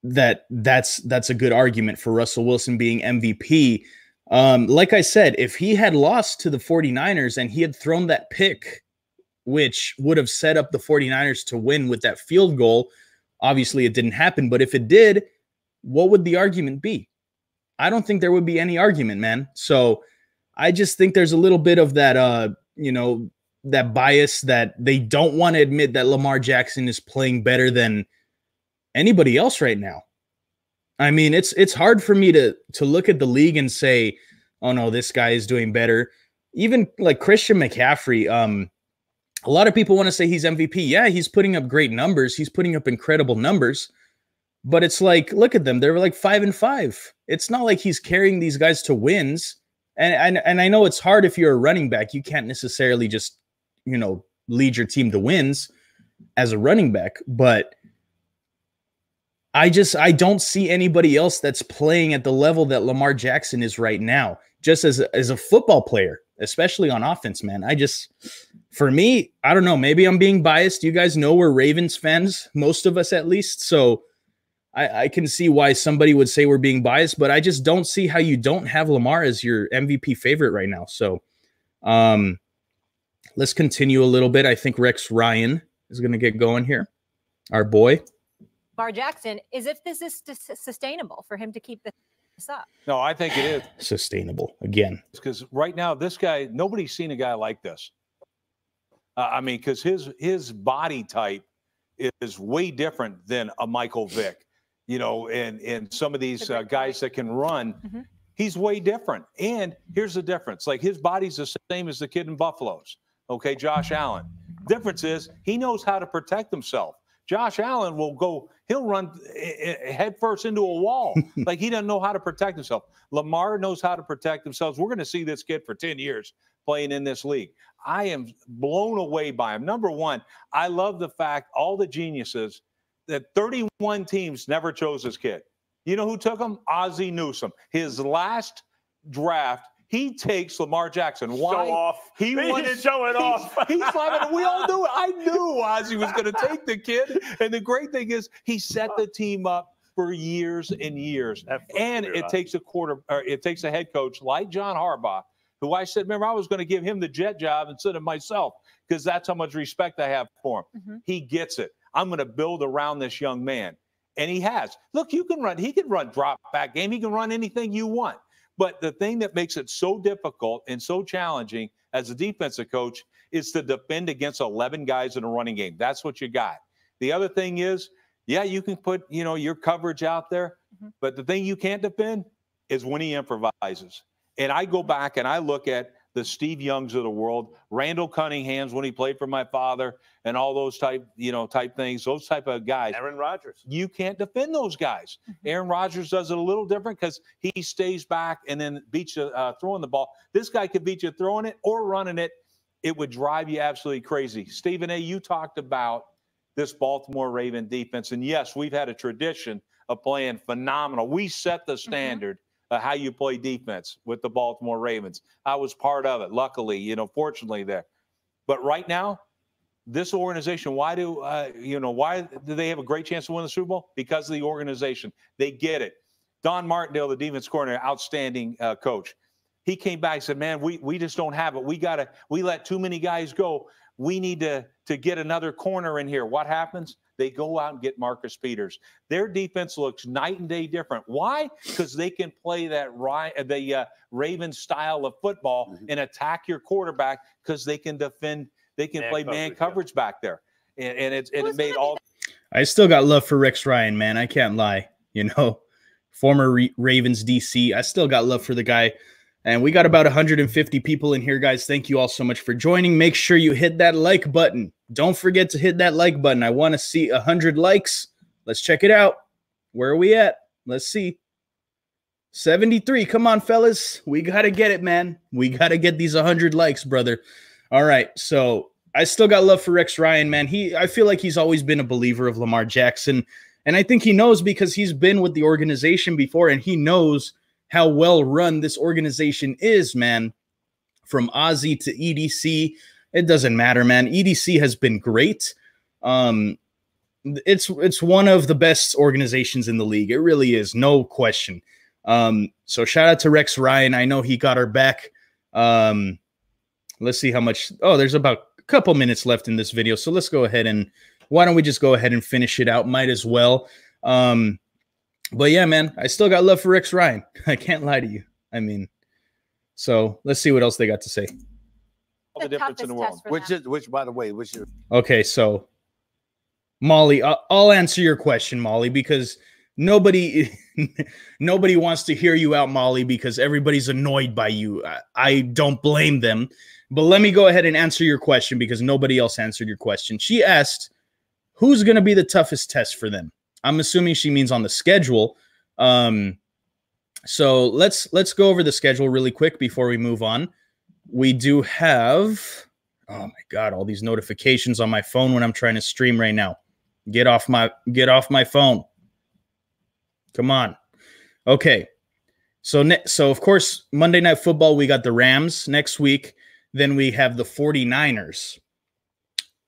S1: that that's that's a good argument for Russell Wilson being MVP. Um, like I said, if he had lost to the 49ers and he had thrown that pick, which would have set up the 49ers to win with that field goal, Obviously, it didn't happen, but if it did, what would the argument be? I don't think there would be any argument, man. So I just think there's a little bit of that, uh, you know, that bias that they don't want to admit that Lamar Jackson is playing better than anybody else right now. I mean, it's it's hard for me to to look at the league and say, "Oh no, this guy is doing better." Even like Christian McCaffrey, um, a lot of people want to say he's MVP. Yeah, he's putting up great numbers. He's putting up incredible numbers. But it's like, look at them. They're like five and five. It's not like he's carrying these guys to wins. And, and and I know it's hard if you're a running back. You can't necessarily just, you know, lead your team to wins as a running back. But I just I don't see anybody else that's playing at the level that Lamar Jackson is right now, just as as a football player, especially on offense, man. I just for me, I don't know. Maybe I'm being biased. You guys know we're Ravens fans, most of us at least. So I, I, can see why somebody would say we're being biased, but I just don't see how you don't have Lamar as your MVP favorite right now. So um, let's continue a little bit. I think Rex Ryan is going to get going here. Our boy.
S5: Bar Jackson is if this is sustainable for him to keep this up.
S4: No, I think it is
S1: sustainable again.
S4: Because right now, this guy, nobody's seen a guy like this. Uh, I mean, because his his body type is way different than a Michael Vick, you know, and and some of these uh, guys that can run. Mm-hmm. He's way different. And here's the difference: like his body's the same as the kid in Buffalo's. Okay, Josh Allen. Difference is he knows how to protect himself. Josh Allen will go, he'll run headfirst into a wall. like he doesn't know how to protect himself. Lamar knows how to protect himself. We're going to see this kid for 10 years playing in this league. I am blown away by him. Number one, I love the fact all the geniuses that 31 teams never chose this kid. You know who took him? Ozzie Newsome. His last draft, he takes Lamar Jackson.
S2: Why? Show off.
S4: He
S2: wanted showing off.
S4: he's like, we all knew it. I knew Ozzie was going to take the kid. And the great thing is, he set the team up for years and years. And it takes a quarter, or it takes a head coach like John Harbaugh who I said, remember, I was going to give him the jet job instead of myself because that's how much respect I have for him. Mm-hmm. He gets it. I'm going to build around this young man. And he has. Look, you can run, he can run drop back game, he can run anything you want. But the thing that makes it so difficult and so challenging as a defensive coach is to defend against 11 guys in a running game. That's what you got. The other thing is, yeah, you can put, you know, your coverage out there, mm-hmm. but the thing you can't defend is when he improvises. And I go back and I look at the the Steve Youngs of the world, Randall Cunningham's when he played for my father, and all those type, you know, type things, those type of guys.
S6: Aaron Rodgers.
S4: You can't defend those guys. Mm-hmm. Aaron Rodgers does it a little different because he stays back and then beats you uh, throwing the ball. This guy could beat you throwing it or running it. It would drive you absolutely crazy. Stephen A., you talked about this Baltimore Raven defense. And yes, we've had a tradition of playing phenomenal. We set the mm-hmm. standard mm-hmm. Of how you play defense with the Baltimore Ravens. I was part of it, luckily, you know, fortunately there. But right now, this organization, why do uh, you know why do they have a great chance to win the Super Bowl? Because of the organization. They get it. Don Martindale, the defense coordinator, outstanding uh, coach. He came back and said, "Man, we we just don't have it. We gotta we let too many guys go. We need to to get another corner in here." What happens? They go out and get Marcus Peters. Their defense looks night and day different. Why? Because they can play that right the uh, Ravens style of football mm-hmm. and attack your quarterback because they can defend they can man play coverage, man coverage yeah. back there, and, and it's and it made all.
S1: I still got love for Rex Ryan, man. I can't lie. You know, former Re- Ravens DC. I still got love for the guy. And we got about 150 people in here, guys. Thank you all so much for joining. Make sure you hit that like button. Don't forget to hit that like button. I want to see 100 likes. Let's check it out. Where are we at? Let's see. 73. Come on, fellas. We got to get it, man. We got to get these 100 likes, brother. All right. So I still got love for Rex Ryan, man. He I feel like he's always been a believer of Lamar Jackson. And I think he knows because he's been with the organization before and he knows how well run this organization is, man. From Ozzie to EDC, it doesn't matter, man. EDC has been great. Um, it's it's one of the best organizations in the league. It really is, no question. Um, so shout out to Rex Ryan. I know he got our back. Um, Let's see how much. Oh, there's about a couple minutes left in this video. So let's go ahead and why don't we just go ahead and finish it out? Might as well. Um, but yeah, man, I still got love for Rex Ryan. I can't lie to you. I mean, so let's see what else they got to say.
S6: All the, the difference in the world. Which is which, by the way, which is
S1: okay. So, Molly, I'll, I'll answer your question, Molly, because nobody nobody wants to hear you out, Molly, because everybody's annoyed by you. I, I don't blame them. But let me go ahead and answer your question because nobody else answered your question. She asked, who's going to be the toughest test for them? I'm assuming she means on the schedule. Um, so let's let's go over the schedule really quick before we move on. We do have oh my god, all these notifications on my phone when I'm trying to stream right now. Get off my get off my phone. Come on. Okay. So ne- so of course Monday night football we got the Rams next week. Then we have the 49ers.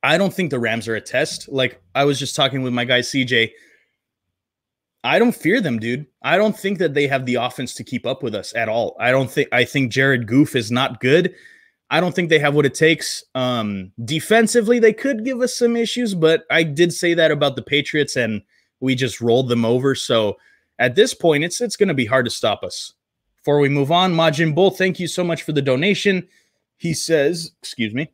S1: I don't think the Rams are a test. Like I was just talking with my guy CJ. I don't fear them, dude. I don't think that they have the offense to keep up with us at all. I don't think I think Jared Goof is not good. I don't think they have what it takes. Um, defensively, they could give us some issues, but I did say that about the Patriots, and we just rolled them over. So at this point, it's it's going to be hard to stop us. Before we move on, Majin Bull, thank you so much for the donation. He says, excuse me,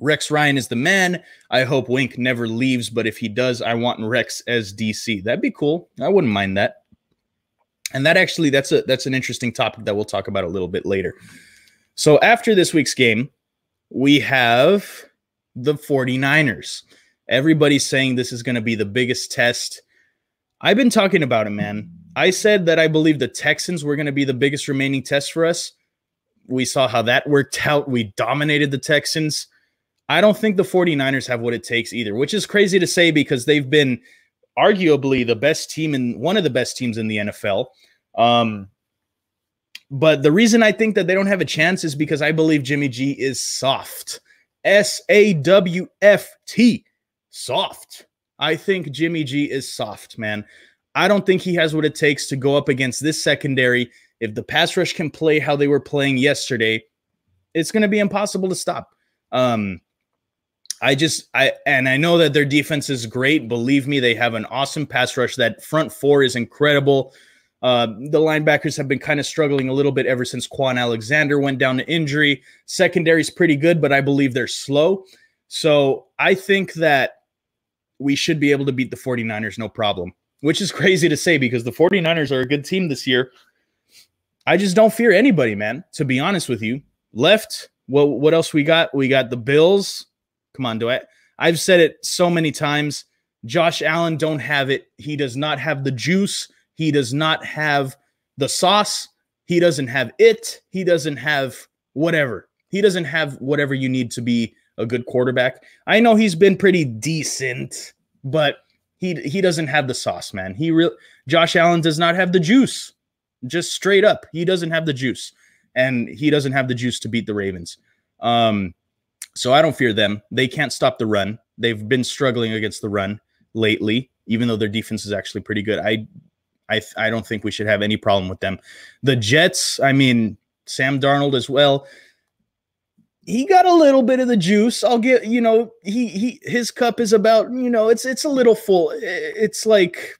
S1: Rex Ryan is the man. I hope Wink never leaves, but if he does, I want Rex as DC. That'd be cool. I wouldn't mind that. And that actually that's a that's an interesting topic that we'll talk about a little bit later. So after this week's game, we have the 49ers. Everybody's saying this is going to be the biggest test. I've been talking about it, man. I said that I believe the Texans were going to be the biggest remaining test for us we saw how that worked out. We dominated the Texans. I don't think the 49ers have what it takes either, which is crazy to say because they've been arguably the best team in one of the best teams in the NFL. Um, but the reason I think that they don't have a chance is because I believe Jimmy G is soft. S A W F T. Soft. I think Jimmy G is soft, man. I don't think he has what it takes to go up against this secondary if the pass rush can play how they were playing yesterday, it's going to be impossible to stop. Um, I just I and I know that their defense is great. Believe me, they have an awesome pass rush. That front four is incredible. Uh, the linebackers have been kind of struggling a little bit ever since Kwon Alexander went down to injury. Secondary is pretty good, but I believe they're slow. So I think that we should be able to beat the 49ers no problem, which is crazy to say because the 49ers are a good team this year. I just don't fear anybody, man. To be honest with you, left, well, what else we got? We got the Bills. Come on, do I? I've said it so many times. Josh Allen don't have it. He does not have the juice. He does not have the sauce. He doesn't have it. He doesn't have whatever. He doesn't have whatever you need to be a good quarterback. I know he's been pretty decent, but he he doesn't have the sauce, man. He real Josh Allen does not have the juice. Just straight up, he doesn't have the juice, and he doesn't have the juice to beat the Ravens. Um, so I don't fear them. They can't stop the run. They've been struggling against the run lately, even though their defense is actually pretty good. I I I don't think we should have any problem with them. The Jets, I mean, Sam Darnold as well. He got a little bit of the juice. I'll get, you know, he he his cup is about, you know, it's it's a little full. It's like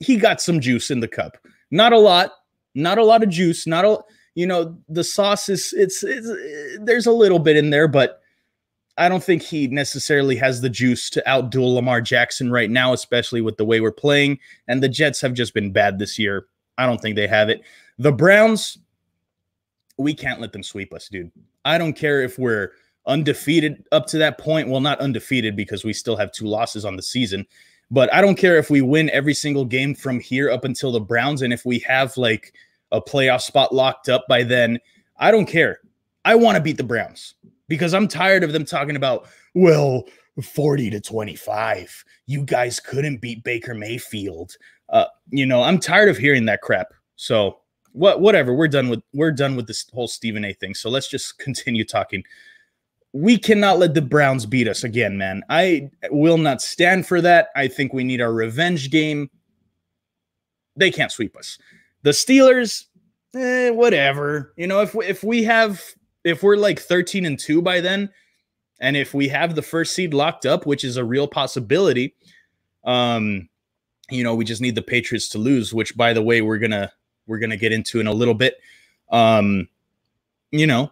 S1: he got some juice in the cup. Not a lot, not a lot of juice, not a you know, the sauce is it's, it's there's a little bit in there, but I don't think he necessarily has the juice to outduel Lamar Jackson right now, especially with the way we're playing. And the Jets have just been bad this year. I don't think they have it. The Browns, we can't let them sweep us, dude. I don't care if we're undefeated up to that point. Well, not undefeated because we still have two losses on the season. But I don't care if we win every single game from here up until the Browns. And if we have like a playoff spot locked up by then. I don't care. I want to beat the Browns because I'm tired of them talking about, well, 40 to 25. You guys couldn't beat Baker Mayfield. Uh, you know, I'm tired of hearing that crap. So what whatever, we're done with we're done with this whole Stephen A thing. So let's just continue talking. We cannot let the Browns beat us again, man. I will not stand for that. I think we need our revenge game. They can't sweep us. The Steelers, eh, whatever. You know, if if we have if we're like 13 and 2 by then, and if we have the first seed locked up, which is a real possibility, um, you know, we just need the Patriots to lose, which by the way, we're gonna we're gonna get into in a little bit. Um, you know,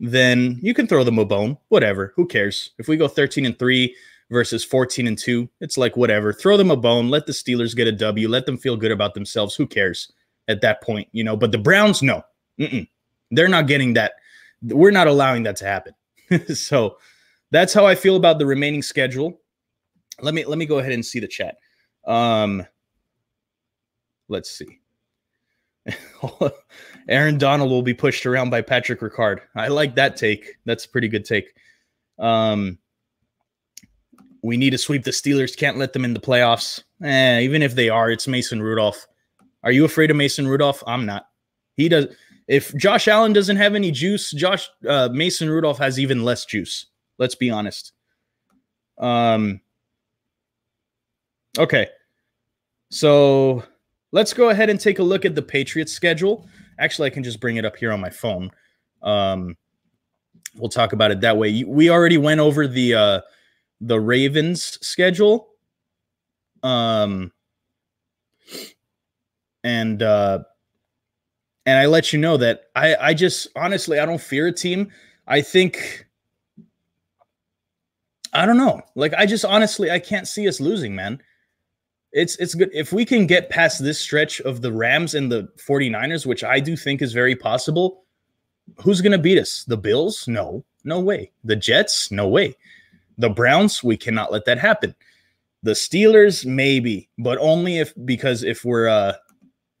S1: then you can throw them a bone. Whatever. Who cares? If we go 13 and 3 versus 14 and 2. It's like whatever. Throw them a bone. Let the Steelers get a W. Let them feel good about themselves. Who cares at that point, you know? But the Browns, no. Mm-mm. They're not getting that. We're not allowing that to happen. so that's how I feel about the remaining schedule. Let me let me go ahead and see the chat. Um let's see. Aaron Donald will be pushed around by Patrick Ricard. I like that take. That's a pretty good take. Um, we need to sweep the Steelers. Can't let them in the playoffs. Eh, even if they are, it's Mason Rudolph. Are you afraid of Mason Rudolph? I'm not. He does. If Josh Allen doesn't have any juice, Josh uh, Mason Rudolph has even less juice. Let's be honest. Um. Okay. So let's go ahead and take a look at the Patriots schedule. Actually, I can just bring it up here on my phone. Um, we'll talk about it that way. We already went over the uh, the Ravens schedule. Um and uh and I let you know that I I just honestly I don't fear a team. I think I don't know. Like I just honestly I can't see us losing, man. It's it's good if we can get past this stretch of the Rams and the 49ers, which I do think is very possible. Who's going to beat us? The Bills? No. No way. The Jets? No way. The Browns, we cannot let that happen. The Steelers, maybe, but only if because if we're uh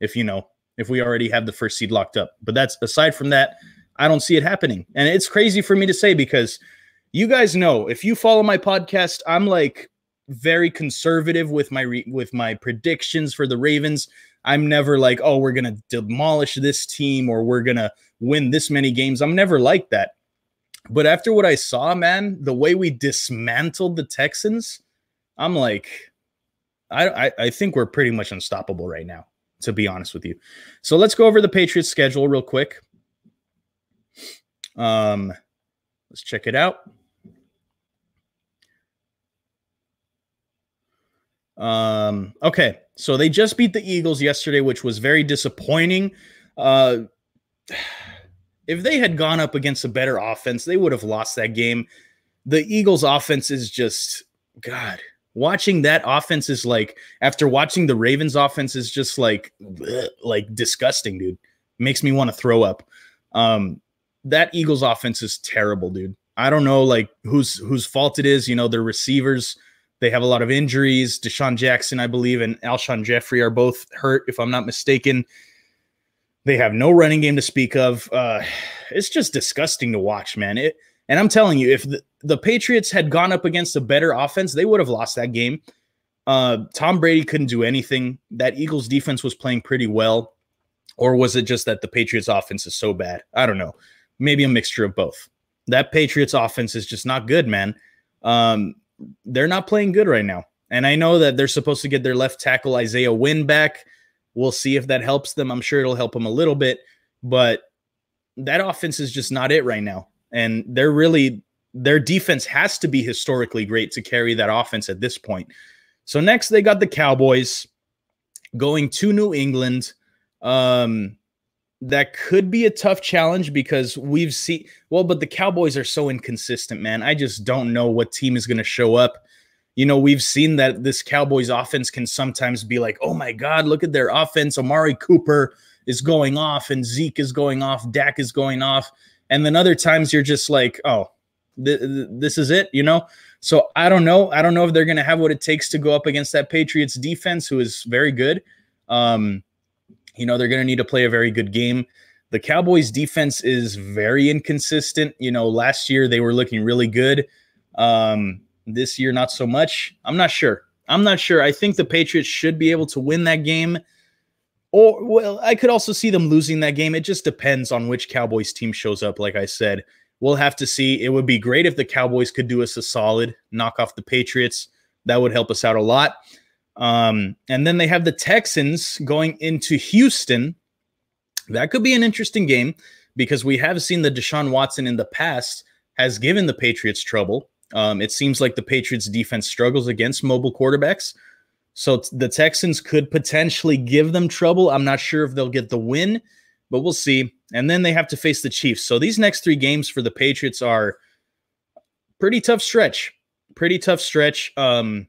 S1: if you know if we already have the first seed locked up. But that's aside from that, I don't see it happening. And it's crazy for me to say because you guys know if you follow my podcast, I'm like very conservative with my re- with my predictions for the Ravens. I'm never like, oh, we're gonna demolish this team or we're gonna win this many games. I'm never like that. But after what I saw, man, the way we dismantled the Texans, I'm like, I, I, I think we're pretty much unstoppable right now, to be honest with you. So let's go over the Patriots schedule real quick. Um, let's check it out. Um, okay, so they just beat the Eagles yesterday, which was very disappointing. Uh if they had gone up against a better offense, they would have lost that game. The Eagles' offense is just, God, watching that offense is like, after watching the Ravens' offense is just like, bleh, like disgusting, dude. Makes me want to throw up. Um, that Eagles offense is terrible, dude. I don't know like whose whose fault it is. You know, their receivers, they have a lot of injuries. DeSean Jackson, I believe, and Alshon Jeffery are both hurt, if I'm not mistaken. They have no running game to speak of. Uh, it's just disgusting to watch, man. It, and I'm telling you, if the, the Patriots had gone up against a better offense, they would have lost that game. Uh, Tom Brady couldn't do anything. That Eagles defense was playing pretty well. Or was it just that the Patriots offense is so bad? I don't know. Maybe a mixture of both. That Patriots offense is just not good, man. Um, they're not playing good right now. And I know that they're supposed to get their left tackle Isaiah Wynn back. We'll see if that helps them. I'm sure it'll help them a little bit, but that offense is just not it right now. And they're really their defense has to be historically great to carry that offense at this point. So next they got the Cowboys going to New England. Um that could be a tough challenge because we've seen well, but the Cowboys are so inconsistent, man. I just don't know what team is going to show up you know, we've seen that this Cowboys offense can sometimes be like, oh my God, look at their offense. Amari Cooper is going off and Zeke is going off, Dak is going off. And then other times you're just like, oh, th- th- this is it, you know? So I don't know. I don't know if they're going to have what it takes to go up against that Patriots defense, who is very good. Um, you know, they're going to need to play a very good game. The Cowboys defense is very inconsistent. You know, last year they were looking really good. Um, this year, not so much. I'm not sure. I'm not sure. I think the Patriots should be able to win that game. Or, well, I could also see them losing that game. It just depends on which Cowboys team shows up. Like I said, we'll have to see. It would be great if the Cowboys could do us a solid, knock off the Patriots. That would help us out a lot. Um, and then they have the Texans going into Houston. That could be an interesting game because we have seen the Deshaun Watson in the past has given the Patriots trouble. Um, it seems like the Patriots defense struggles against mobile quarterbacks. So the Texans could potentially give them trouble. I'm not sure if they'll get the win, but we'll see. And then they have to face the Chiefs. So these next three games for the Patriots are pretty tough stretch. Pretty tough stretch. Um,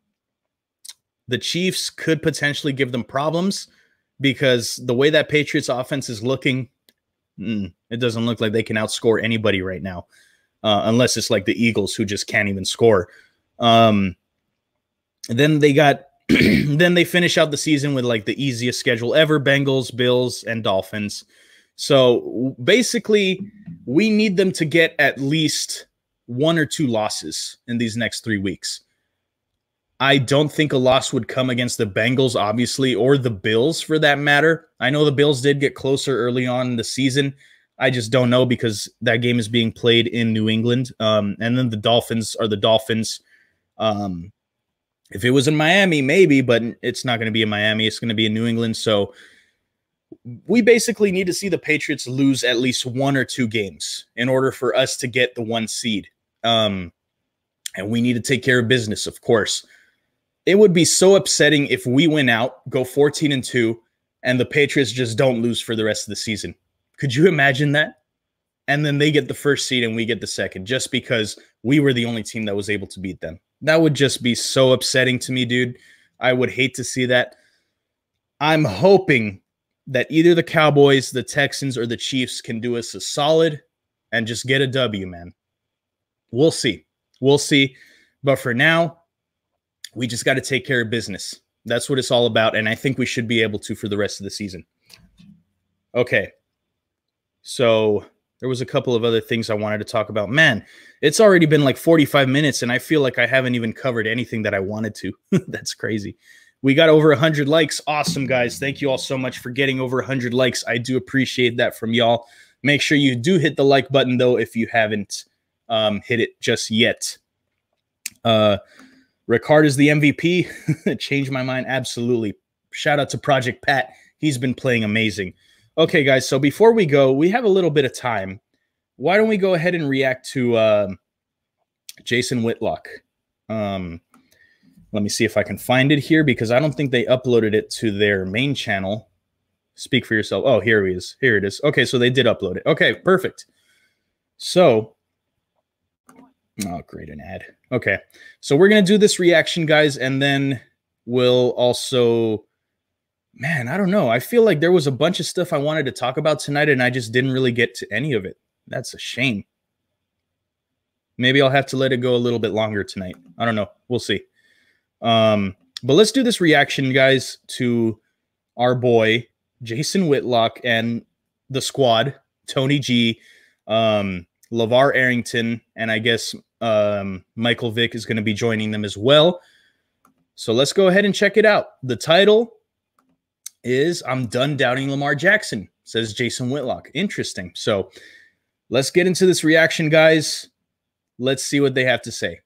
S1: the Chiefs could potentially give them problems because the way that Patriots offense is looking, mm, it doesn't look like they can outscore anybody right now uh, unless it's like the Eagles who just can't even score. Um, then they got then they finish out the season with like the easiest schedule ever: Bengals, Bills, and Dolphins. So basically, we need them to get at least one or two losses in these next three weeks. I don't think a loss would come against the Bengals, obviously, or the Bills for that matter. I know the Bills did get closer early on in the season, I just don't know because that game is being played in New England. Um, and then the Dolphins are the Dolphins. Um, if it was in Miami, maybe, but it's not going to be in Miami. It's going to be in New England. So we basically need to see the Patriots lose at least one or two games in order for us to get the one seed. Um, and we need to take care of business, of course. It would be so upsetting if we win out, go 14 and 2, and the Patriots just don't lose for the rest of the season. Could you imagine that? And then they get the first seed and we get the second just because we were the only team that was able to beat them. That would just be so upsetting to me, dude. I would hate to see that. I'm hoping that either the Cowboys, the Texans, or the Chiefs can do us a solid and just get a W, man. We'll see. We'll see. But for now, we just got to take care of business. That's what it's all about. And I think we should be able to for the rest of the season. Okay. So there was a couple of other things I wanted to talk about. Man, it's already been like 45 minutes and I feel like I haven't even covered anything that I wanted to. That's crazy. We got over 100 likes. Awesome, guys. Thank you all so much for getting over 100 likes. I do appreciate that from y'all. Make sure you do hit the like button, though, if you haven't um, hit it just yet. Uh, Ricard is the MVP. Changed my mind. Absolutely. Shout out to Project Pat. He's been playing amazing. Okay, guys. So before we go, we have a little bit of time. Why don't we go ahead and react to uh, Jason Whitlock? Um, let me see if I can find it here because I don't think they uploaded it to their main channel. Speak for yourself. Oh, here he is. Here it is. Okay, so they did upload it. Okay, perfect. So, oh, great, an ad. Okay, so we're to do this reaction, guys, and then we'll also man, I don't know. I feel like there was a bunch of stuff I wanted to talk about tonight, and I just didn't really get to any of it. That's a shame. Maybe I'll have to let it go a little bit longer tonight. I don't know. We'll see. Um, but let's do this reaction, guys, to our boy Jason Whitlock and the squad, Tony G, um, LaVar Arrington, and I guess um, Michael Vick is going to be joining them as well. So let's go ahead and check it out. The title is I'm Done Doubting Lamar Jackson, says Jason Whitlock. Interesting. So let's get into this reaction, guys. Let's see what they have to say.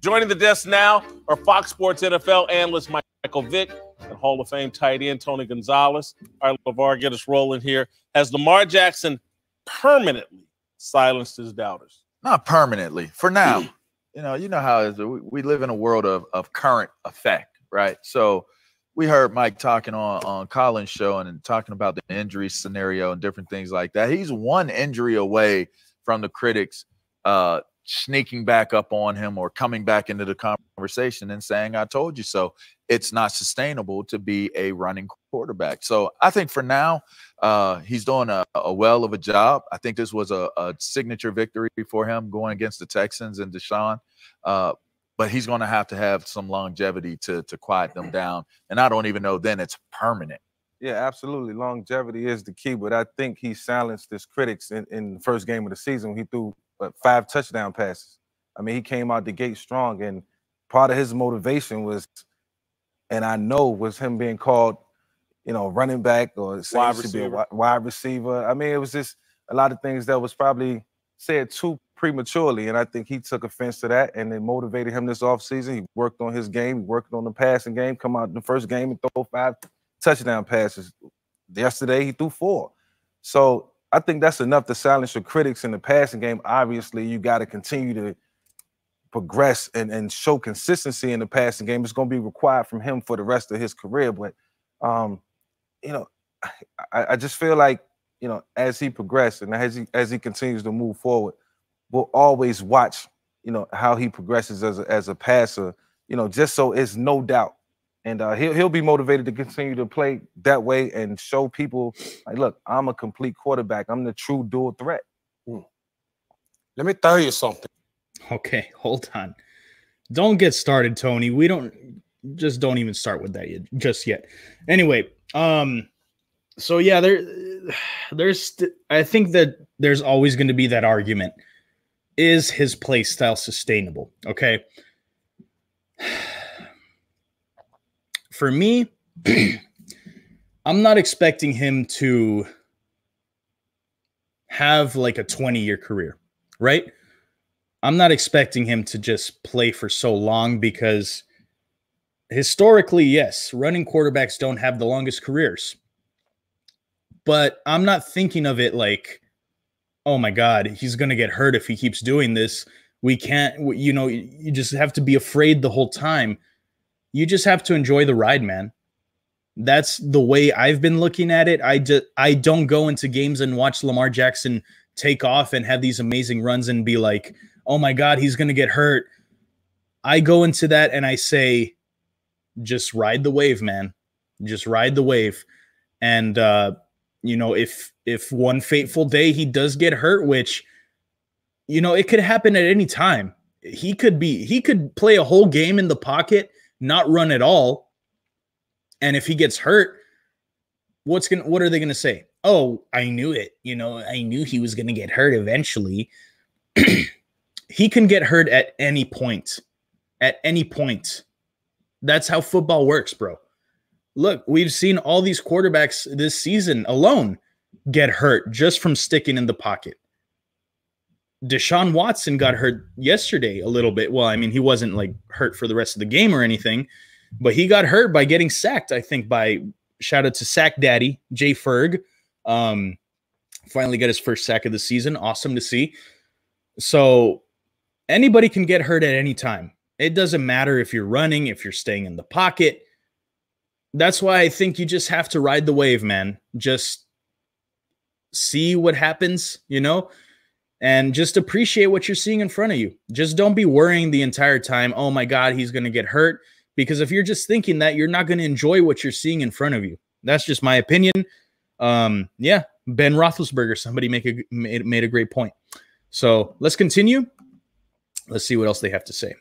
S7: Joining the desk now are Fox Sports NFL analyst Michael Vick and Hall of Fame tight end Tony Gonzalez. All right, LaVar, get us rolling here. Has Lamar Jackson permanently silenced his doubters?
S8: Not permanently. For now. Hmm. you know, you know how it is. We, we live in a world of, of current effect, right? So we heard Mike talking on on Colin's show and, and talking about the injury scenario and different things like that. He's one injury away from the critics uh, sneaking back up on him or coming back into the conversation and saying, I told you so. It's not sustainable to be a running quarterback. So I think for now, uh, he's doing a, a, well of a job. I think this was a, a, signature victory for him going against the Texans and Deshaun. Uh, but he's going to have to have some longevity to to quiet them down. And I don't even know then it's permanent.
S9: Yeah, absolutely. Longevity is the key, but I think he silenced his critics in, in the first game of the season when he threw but five touchdown passes. I mean, he came out the gate strong, and part of his motivation was, and I know was him being called, you know, running back or wide receiver. wide receiver. I mean, it was just a lot of things that was probably said too prematurely, and I think he took offense to that, and it motivated him this offseason. He worked on his game, he worked on the passing game, come out in the first game and throw five touchdown passes. Yesterday, he threw four. So I think that's enough to silence your critics in the passing game. Obviously, you got to continue to progress and, and show consistency in the passing game. It's going to be required from him for the rest of his career. But, um, you know, I, I just feel like, you know, as he progresses and as he as he continues to move forward, we'll always watch, you know, how he progresses as a, as a passer, you know, just so it's no doubt and uh, he'll he'll be motivated to continue to play that way and show people like, look, I'm a complete quarterback. I'm the true dual threat. Hmm.
S10: Let me tell you something.
S1: Okay, hold on. Don't get started, Tony. We don't just don't even start with that yet, just yet. Anyway, um, so yeah, there, there's. I think that there's always going to be that argument: is his play style sustainable? Okay for me, I'm not expecting him to have like a 20 year career, right? I'm not expecting him to just play for so long because historically, yes, running quarterbacks don't have the longest careers. But I'm not thinking of it like, oh my God, he's going to get hurt if he keeps doing this. We can't, you know, you just have to be afraid the whole time you just have to enjoy the ride, man. That's the way I've been looking at it. I just I don't go into games and watch Lamar Jackson take off and have these amazing runs and be like, "Oh my god, he's going to get hurt." I go into that and I say just ride the wave, man. Just ride the wave. And uh you know, if if one fateful day he does get hurt, which you know, it could happen at any time. He could be he could play a whole game in the pocket not run at all. And if he gets hurt, what's to what are they to say? Oh, I knew it. You know, I knew he was to get hurt eventually. he can get hurt at any point. At any point. That's how football works, bro. Look, we've seen all these quarterbacks this season alone get hurt just from sticking in the pocket. Deshaun Watson got hurt yesterday a little bit. Well, I mean, he wasn't like hurt for the rest of the game or anything, but he got hurt by getting sacked, I think, by shout out to Sack Daddy, Jay Ferg. Um, finally got his first sack of the season. Awesome to see. So anybody can get hurt at any time. It doesn't matter if you're running, if you're staying in the pocket. That's why I think you just have to ride the wave, man. Just see what happens, you know? and just appreciate what you're seeing in front of you. Just don't be worrying the entire time, oh my God, he's going to get hurt. Because if you're just thinking that, you're not going to enjoy what you're seeing in front of you. That's just my opinion. Um, yeah, Ben Roethlisberger. Somebody make a made, made a great point. So let's continue. Let's see what else they have to say.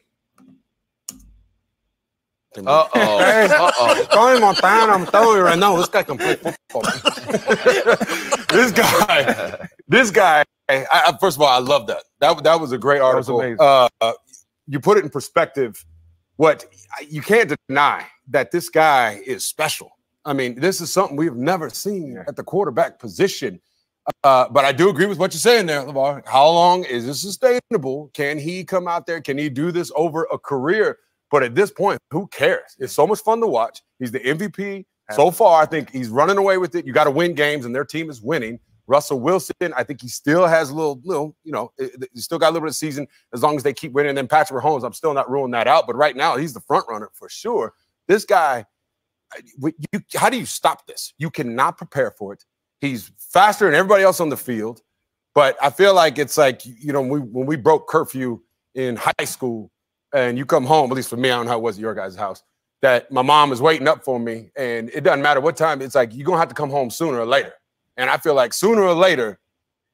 S10: Uh oh. uh oh. Tony Montana, I'm telling you right now, this guy can play football.
S6: this guy, this guy. I, I, first of all, I love that. That that was a great article. Uh, you put it in perspective. What you can't deny that this guy is special. I mean, this is something we've never seen at the quarterback position. Uh, but I do agree with what you're saying there, LaVar. How long is this sustainable? Can he come out there? Can he do this over a career? But at this point, who cares? It's so much fun to watch. He's the MVP so far. I think he's running away with it. You got to win games, and their team is winning. Russell Wilson, I think he still has a little, little, you know, eh, eh, he's still got a little bit of season as long as they keep winning. And then Patrick Mahomes, I'm still not ruling that out. But right now, he's the front runner for sure. This guy, you, how do you stop this? You cannot prepare for it. He's faster than everybody else on the field. But I feel like it's like, you know, we, when we broke curfew in high school and you come home, at least for me, I don't know how it was at your guys' house, that my mom is waiting up for me. And it doesn't matter what time, it's like you're going to have to come home sooner or later. And I feel like sooner or later,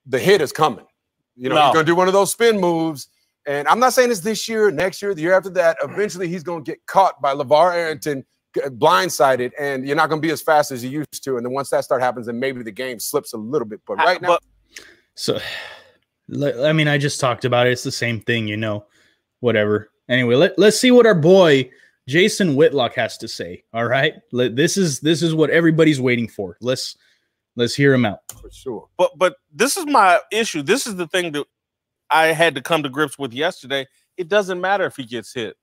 S6: the hit is coming. You know, no. he's going to do one of those spin moves. And I'm not saying it's this year, next year, the year after that. Eventually, he's going to get caught by LaVar Arrington blindsided and you're not going to be as fast as you used to. And then once that start happens, then maybe the game slips a little bit. But right now, but,
S1: so I mean, I just talked about it. It's the same thing, you know. Whatever. Anyway, let, let's see what our boy Jason Whitlock has to say. All right, let, this is this is what everybody's waiting for. Let's let's hear him out
S6: for sure.
S7: But but this is my issue. This is the thing that I had to come to grips with yesterday. It doesn't matter if he gets hit.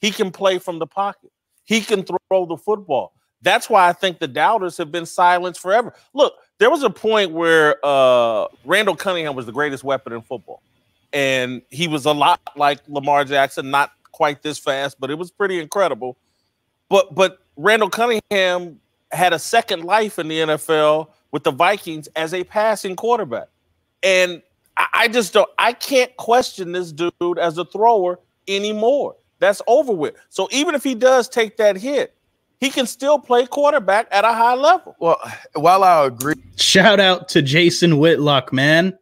S7: He can play from the pocket. He can throw the football. That's why I think the doubters have been silenced forever. Look, there was a point where uh, Randall Cunningham was the greatest weapon in football. And he was a lot like Lamar Jackson, not quite this fast, but it was pretty incredible. But but Randall Cunningham had a second life in the NFL with the Vikings as a passing quarterback. And I, I just don't I can't question this dude as a thrower anymore. That's over with. So even if he does take that hit, he can still play quarterback at a high level.
S8: Well, while I agree,
S1: shout out to Jason Whitlock, man.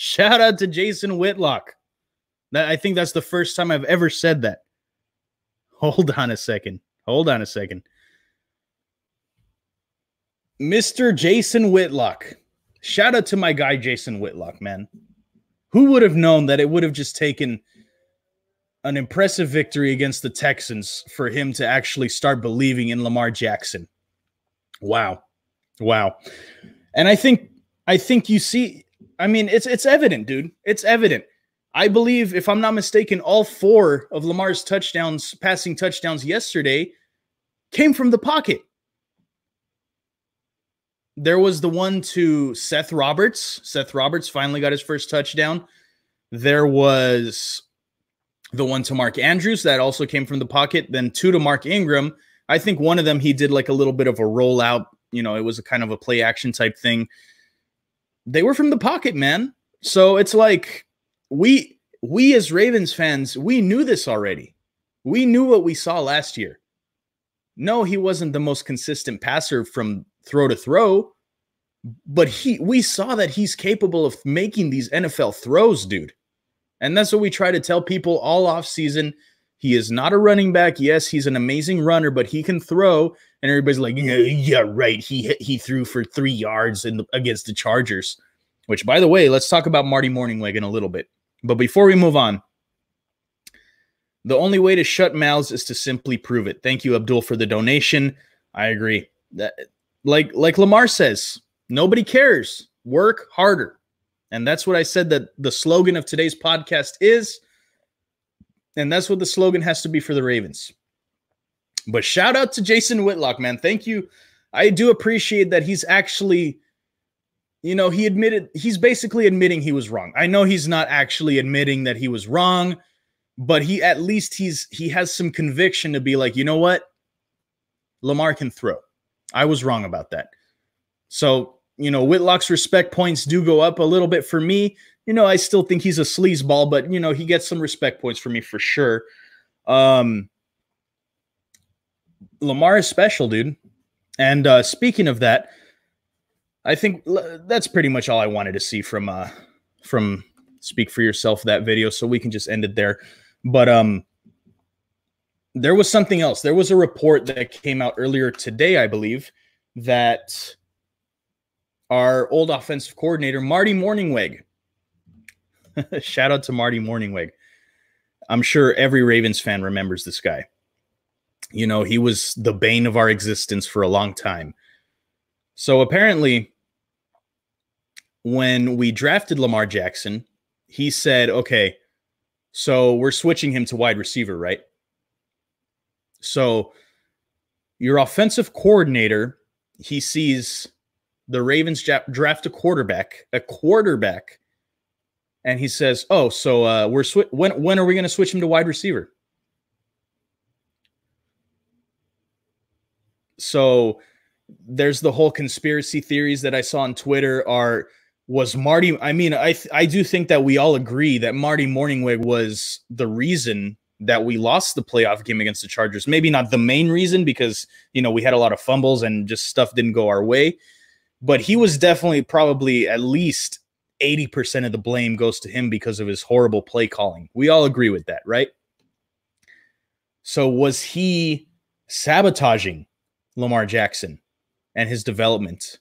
S1: Shout out to Jason Whitlock. That I think that's the first time I've ever said that. Hold on a second. Hold on a second. Mr. Jason Whitlock. Shout out to my guy Jason Whitlock, man. Who would have known that it would have just taken an impressive victory against the Texans for him to actually start believing in Lamar Jackson. Wow. Wow. And I think I think you see I mean it's it's evident, dude. It's evident. I believe if I'm not mistaken all four of Lamar's touchdowns, passing touchdowns yesterday came from the pocket. There was the one to Seth Roberts. Seth Roberts finally got his first touchdown. There was the one to Mark Andrews that also came from the pocket, then two to Mark Ingram. I think one of them he did like a little bit of a rollout. You know, it was a kind of a play action type thing. They were from the pocket, man. So it's like we we as Ravens fans, we knew this already. We knew what we saw last year. No, he wasn't the most consistent passer from throw to throw, but he we saw that he's capable of making these NFL throws, dude. And that's what we try to tell people all off season. He is not a running back. Yes, he's an amazing runner, but he can throw. And everybody's like, yeah, yeah, right. He he threw for three yards in the, against the Chargers. Which, by the way, let's talk about Marty Mornhinweg in a little bit. But before we move on, the only way to shut mouths is to simply prove it. Thank you, Abdul, for the donation. I agree. That, like like Lamar says, nobody cares. Work harder. And that's what I said that the slogan of today's podcast is. And that's what the slogan has to be for the Ravens. But shout out to Jason Whitlock, man. Thank you. I do appreciate that he's actually, you know, he admitted, he's basically admitting he was wrong. I know he's not actually admitting that he was wrong, but he at least he's he has some conviction to be like, you know what? Lamar can throw. I was wrong about that. So you know, Whitlock's respect points do go up a little bit for me. You know, I still think he's a sleazeball, but you know, he gets some respect points for me for sure. Um, Lamar is special, dude. And uh, speaking of that, I think that's pretty much all I wanted to see from uh from speak for yourself that video so we can just end it there. But um there was something else. There was a report that came out earlier today, I believe, that our old offensive coordinator Marty Mornhinweg shout out to Marty Mornhinweg. I'm sure every Ravens fan remembers this guy. You know, he was the bane of our existence for a long time. So apparently, when we drafted Lamar Jackson, he said, okay, so we're switching him to wide receiver, right? So your offensive coordinator, he sees the Ravens draft a quarterback, a quarterback, and he says, "Oh, so uh, we're sw- when when are we going to switch him to wide receiver?" So there's the whole conspiracy theories that I saw on Twitter are was Marty I mean I I do think that we all agree that Marty Mornhinweg was the reason that we lost the playoff game against the Chargers. Maybe not the main reason because you know we had a lot of fumbles and just stuff didn't go our way, but he was definitely probably at least 80% of the blame goes to him because of his horrible play calling. We all agree with that, right? So was he sabotaging Lamar Jackson and his development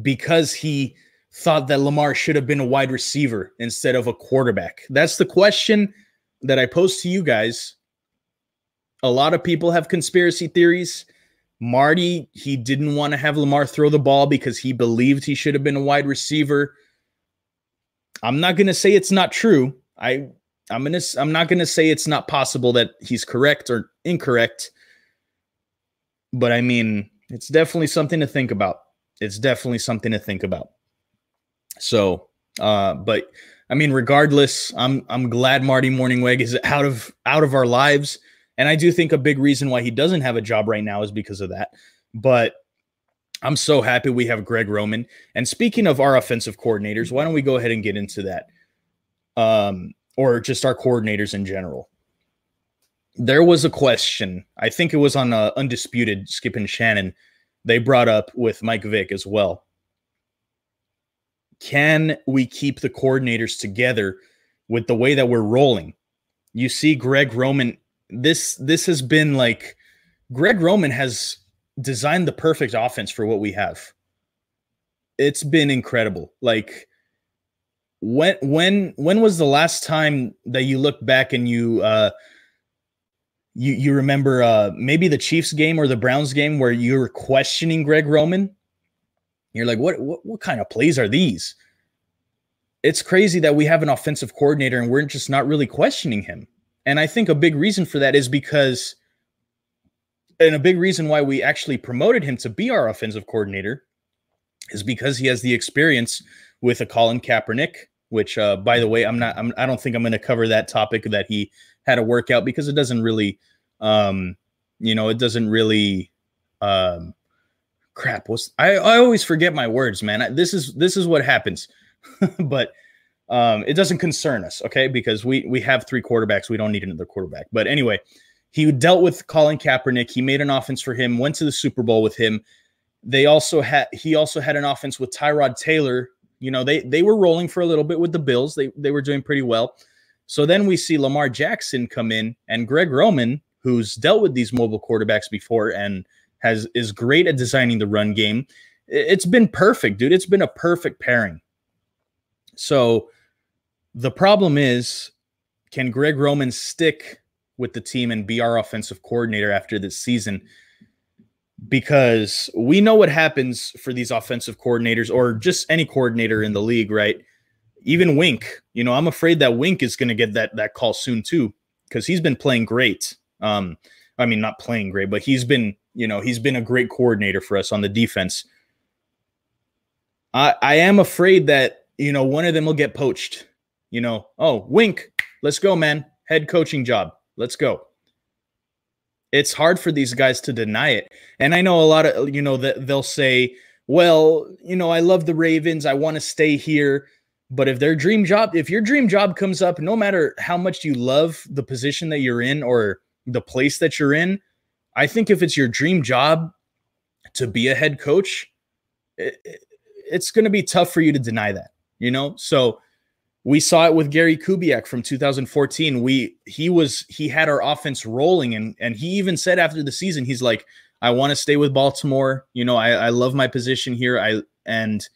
S1: because he thought that Lamar should have been a wide receiver instead of a quarterback? That's the question that I pose to you guys. A lot of people have conspiracy theories. Marty, he didn't want to have Lamar throw the ball because he believed he should have been a wide receiver. I'm not going to say it's not true. I I'm going to I'm not going to say it's not possible that he's correct or incorrect. But I mean, it's definitely something to think about. It's definitely something to think about. So, uh but I mean, regardless, I'm I'm glad Marty Mornhinweg is out of out of our lives, and I do think a big reason why he doesn't have a job right now is because of that. But I'm so happy we have Greg Roman. And speaking of our offensive coordinators, why don't we go ahead and get into that? Um, or just our coordinators in general. There was a question, I think it was on uh, Undisputed, Skip and Shannon, they brought up with Mike Vick as well. Can we keep the coordinators together with the way that we're rolling? You see, Greg Roman, this this has been like Greg Roman has designed the perfect offense for what we have. It's been incredible. Like when when when was the last time that you look back and you uh you you remember uh maybe the Chiefs game or the Browns game where you were questioning Greg Roman? You're like, what what what kind of plays are these? It's crazy that we have an offensive coordinator and we're just not really questioning him. And I think a big reason for that is because and a big reason why we actually promoted him to be our offensive coordinator is because he has the experience with a Colin Kaepernick, which, uh, by the way, I'm not, I'm, I don't think I'm going to cover that topic that he had a workout because it doesn't really, um, you know, it doesn't really, um, crap. What's I, I always forget my words, man. I, this is this is what happens, but um, it doesn't concern us, okay? Because we we have three quarterbacks. We don't need another quarterback. But anyway, he dealt with Colin Kaepernick. He made an offense for him, went to the Super Bowl with him. They also had he also had an offense with Tyrod Taylor. You know, they they were rolling for a little bit with the Bills. They they were doing pretty well. So then we see Lamar Jackson come in and Greg Roman, who's dealt with these mobile quarterbacks before and has is great at designing the run game. It's been perfect, dude. It's been a perfect pairing. So the problem is, can Greg Roman stick with the team and be our offensive coordinator after this season because we know what happens for these offensive coordinators or just any coordinator in the league, right? Even Wink, you know, I'm afraid that Wink is going to get that that call soon too because he's been playing great. Um, I mean, not playing great, but he's been, you know, he's been a great coordinator for us on the defense. I I am afraid that you know one of them will get poached. You know, oh Wink, let's go, man, head coaching job. Let's go. It's hard for these guys to deny it. And I know a lot of, you know, that they'll say, well, you know, I love the Ravens. I want to stay here. But if their dream job, if your dream job comes up, no matter how much you love the position that you're in or the place that you're in, I think if it's your dream job to be a head coach, it, it's going to be tough for you to deny that, you know? So we saw it with Gary Kubiak from 2014. We he was he had our offense rolling and and he even said after the season he's like I want to stay with Baltimore. You know, I I love my position here. I and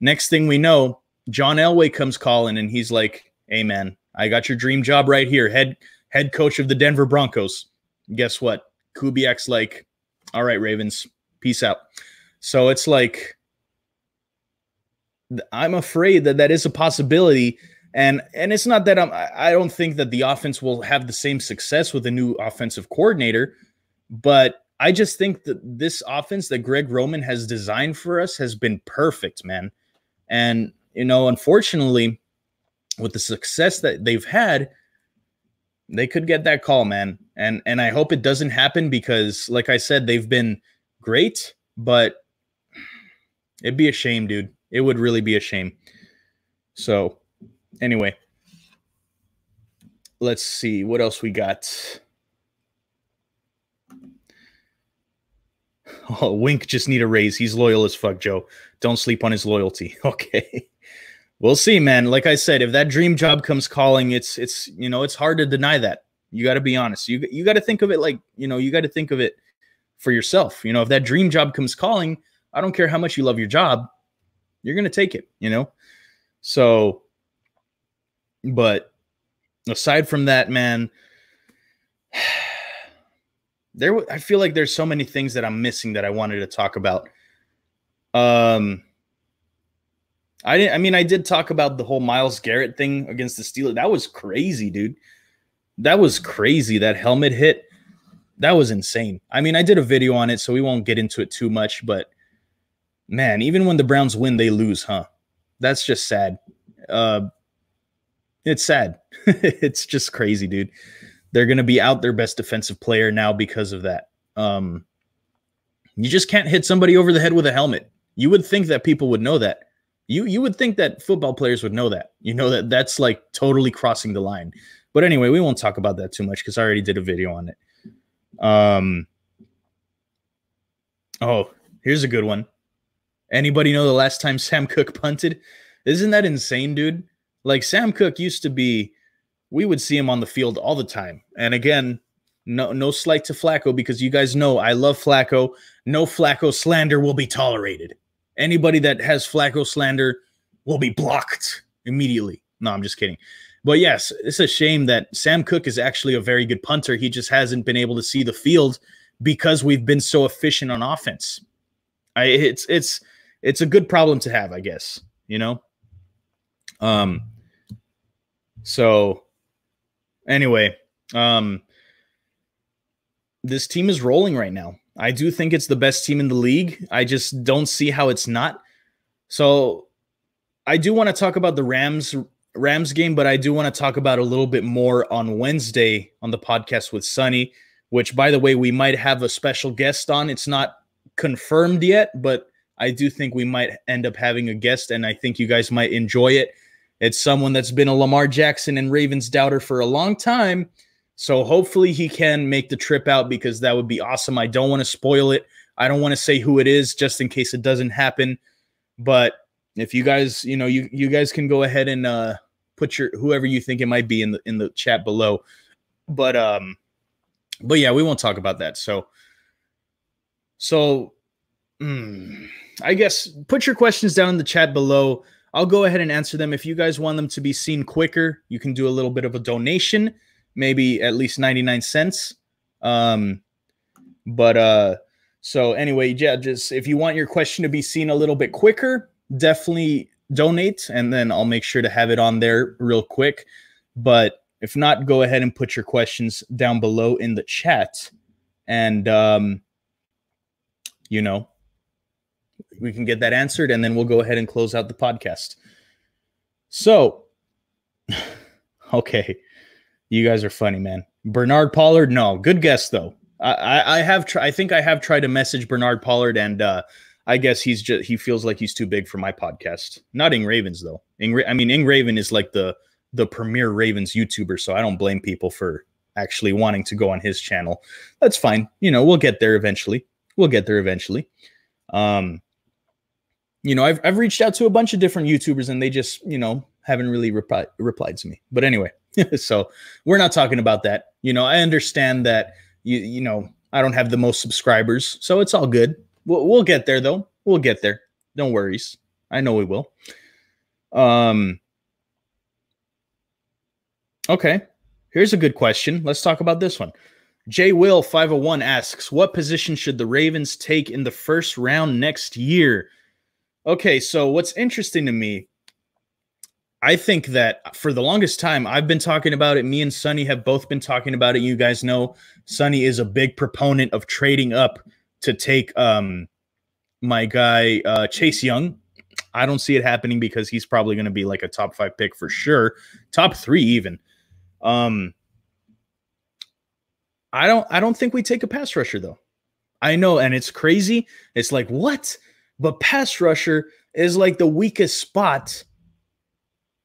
S1: next thing we know, John Elway comes calling and he's like, "Hey man, I got your dream job right here, head head coach of the Denver Broncos." Guess what? Kubiak's like, "All right, Ravens, peace out." So it's like I'm afraid that that is a possibility and and it's not that I'm I don't think that the offense will have the same success with a new offensive coordinator, but I just think that this offense that Greg Roman has designed for us has been perfect, man. And you know, unfortunately, with the success that they've had, they could get that call, man. And and I hope it doesn't happen because like I said, they've been great, but it'd be a shame, dude. It would really be a shame. So anyway, let's see what else we got. Oh, Wink just need a raise. He's loyal as fuck, Joe. Don't sleep on his loyalty. Okay. We'll see, man. Like I said, if that dream job comes calling, it's it's you know, it's hard to deny that. You got to be honest. You you got to think of it like, you know, you got to think of it for yourself. You know, if that dream job comes calling, I don't care how much you love your job, you're going to take it, you know? So but aside from that, man, there I feel like there's so many things that I'm missing that I wanted to talk about. Um I didn't I mean I did talk about the whole Myles Garrett thing against the Steelers. That was crazy, dude. That was crazy. That helmet hit. That was insane. I mean, I did a video on it, so we won't get into it too much, but man, even when the Browns win, they lose, huh? That's just sad. Uh it's sad. it's just crazy, dude. They're going to be out their best defensive player now because of that. Um, you just can't hit somebody over the head with a helmet. You would think that people would know that. You you would think that football players would know that. You know that that's like totally crossing the line. But anyway, we won't talk about that too much because I already did a video on it. Um. Oh, here's a good one. Anybody know the last time Sam Koch punted? Isn't that insane, dude? Like Sam Koch used to be, we would see him on the field all the time. And again, no no slight to Flacco because you guys know I love Flacco. No Flacco slander will be tolerated. Anybody that has Flacco slander will be blocked immediately. No, I'm just kidding. But yes, it's a shame that Sam Koch is actually a very good punter. He just hasn't been able to see the field because we've been so efficient on offense. I it's it's it's a good problem to have, I guess, you know. Um so anyway, um this team is rolling right now. I do think it's the best team in the league. I just don't see how it's not. So I do want to talk about the Rams Rams game, but I do want to talk about a little bit more on Wednesday on the podcast with Sunny, which by the way, we might have a special guest on. It's not confirmed yet, but I do think we might end up having a guest and I think you guys might enjoy it. It's someone that's been a Lamar Jackson and Ravens doubter for a long time. So hopefully he can make the trip out because that would be awesome. I don't want to spoil it. I don't want to say who it is just in case it doesn't happen. But if you guys, you know, you you guys can go ahead and uh put your whoever you think it might be in the in the chat below. But um but yeah, we won't talk about that. So so mm, I guess put your questions down in the chat below. I'll go ahead and answer them. If you guys want them to be seen quicker, you can do a little bit of a donation, maybe at least 99 cents. Um, but uh, so anyway, yeah, just if you want your question to be seen a little bit quicker, definitely donate, and then I'll make sure to have it on there real quick. But if not, go ahead and put your questions down below in the chat, and um, you know, we can get that answered, and then we'll go ahead and close out the podcast. So, okay, you guys are funny, man. Bernard Pollard, no, good guess though. I I, have tr- I think I have tried to message Bernard Pollard, and uh, I guess he's just he feels like he's too big for my podcast. Not Ing Ravens though. Ing, I mean, Ing Raven is like the the premier Ravens YouTuber, so I don't blame people for actually wanting to go on his channel. That's fine. You know, we'll get there eventually. We'll get there eventually. Um, you know, I've I've reached out to a bunch of different YouTubers and they just, you know, haven't really replied replied to me. But anyway, so we're not talking about that. You know, I understand that you you know I don't have the most subscribers, so it's all good. We'll, we'll get there though. We'll get there. Don't worries. I know we will. Um. Okay, here's a good question. Let's talk about this one. J Will 501 asks, "What position should the Ravens take in the first round next year?" Okay, so what's interesting to me I think that for the longest time, I've been talking about it. Me and Sonny have both been talking about it. You guys know Sonny is a big proponent of trading up to take um, my guy uh, Chase Young. I don't see it happening because he's probably going to be like a top five pick for sure, top three even. Um, I don't. I don't think we take a pass rusher though. I know, and it's crazy. It's like what? But pass rusher is like the weakest spot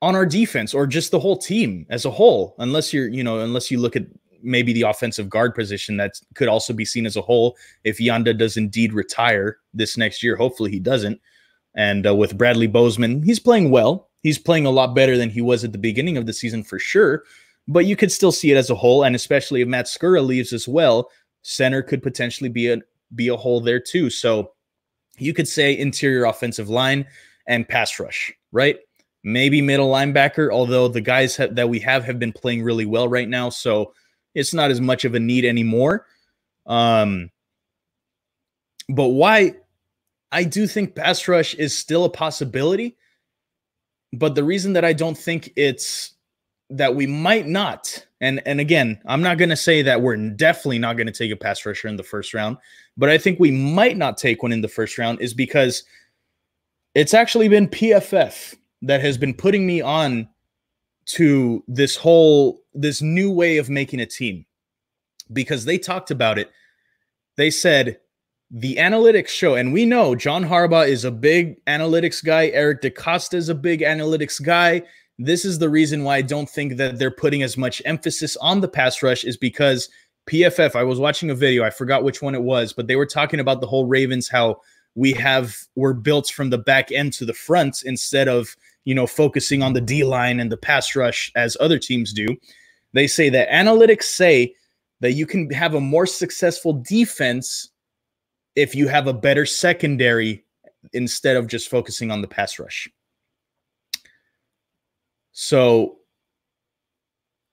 S1: on our defense or just the whole team as a hole unless you're you know unless you look at maybe the offensive guard position that could also be seen as a hole if Yanda does indeed retire this next year. Hopefully he doesn't. And uh, with Bradley Bozeman he's playing well. He's playing a lot better than he was at the beginning of the season for sure. But you could still see it as a hole. And especially if Matt Skura leaves as well center could potentially be a be a hole there too. So you could say interior offensive line and pass rush right maybe middle linebacker, although the guys ha- that we have have been playing really well right now. So it's not as much of a need anymore. Um, but why? I do think pass rush is still a possibility. But the reason that I don't think it's that we might not, and and again, I'm not going to say that we're definitely not going to take a pass rusher in the first round, but I think we might not take one in the first round is because it's actually been PFF that has been putting me on to this whole this new way of making a team because they talked about it. They said the analytics show, and we know John Harbaugh is a big analytics guy. Eric DeCosta is a big analytics guy. This is the reason why I don't think that they're putting as much emphasis on the pass rush is because PFF. I was watching a video, I forgot which one it was, but they were talking about the whole Ravens, how we have we're built from the back end to the front instead of you know, focusing on the D line and the pass rush as other teams do. They say that analytics say that you can have a more successful defense if you have a better secondary instead of just focusing on the pass rush. So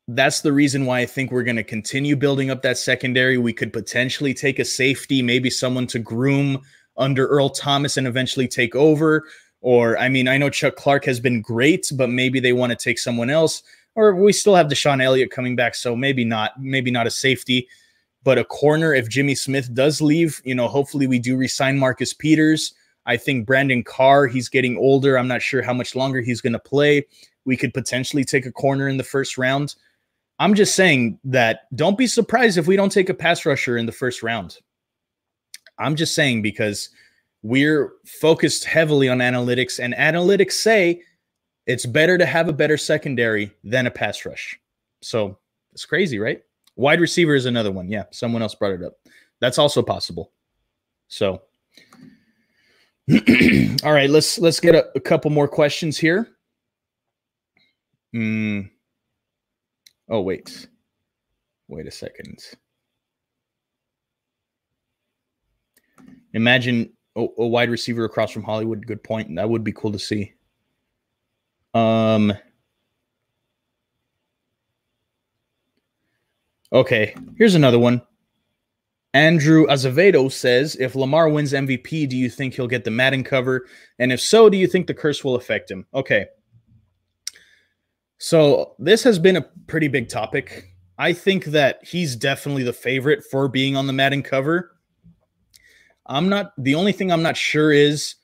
S1: that's the reason why I think we're going to continue building up that secondary. We could potentially take a safety, maybe someone to groom under Earl Thomas and eventually take over. Or, I mean, I know Chuck Clark has been great, but maybe they want to take someone else. Or we still have DeShon Elliott coming back, so maybe not, maybe not a safety, but a corner. If Jimmy Smith does leave, you know, hopefully we do resign Marcus Peters. I think Brandon Carr, he's getting older. I'm not sure how much longer he's going to play. We could potentially take a corner in the first round. I'm just saying that don't be surprised if we don't take a pass rusher in the first round. I'm just saying because we're focused heavily on analytics, and analytics say it's better to have a better secondary than a pass rush. So it's crazy, right? Wide receiver is another one. Yeah, someone else brought it up. That's also possible. So all right, let's let's get a, a couple more questions here. Mm. Oh, wait. Wait a second. Imagine a, a wide receiver across from Hollywood. Good point. That would be cool to see. Um. Okay, here's another one. Andrew Azevedo says, if Lamar wins MVP, do you think he'll get the Madden cover? And if so, do you think the curse will affect him? Okay. So this has been a pretty big topic. I think that he's definitely the favorite for being on the Madden cover. I'm not the only thing I'm not sure is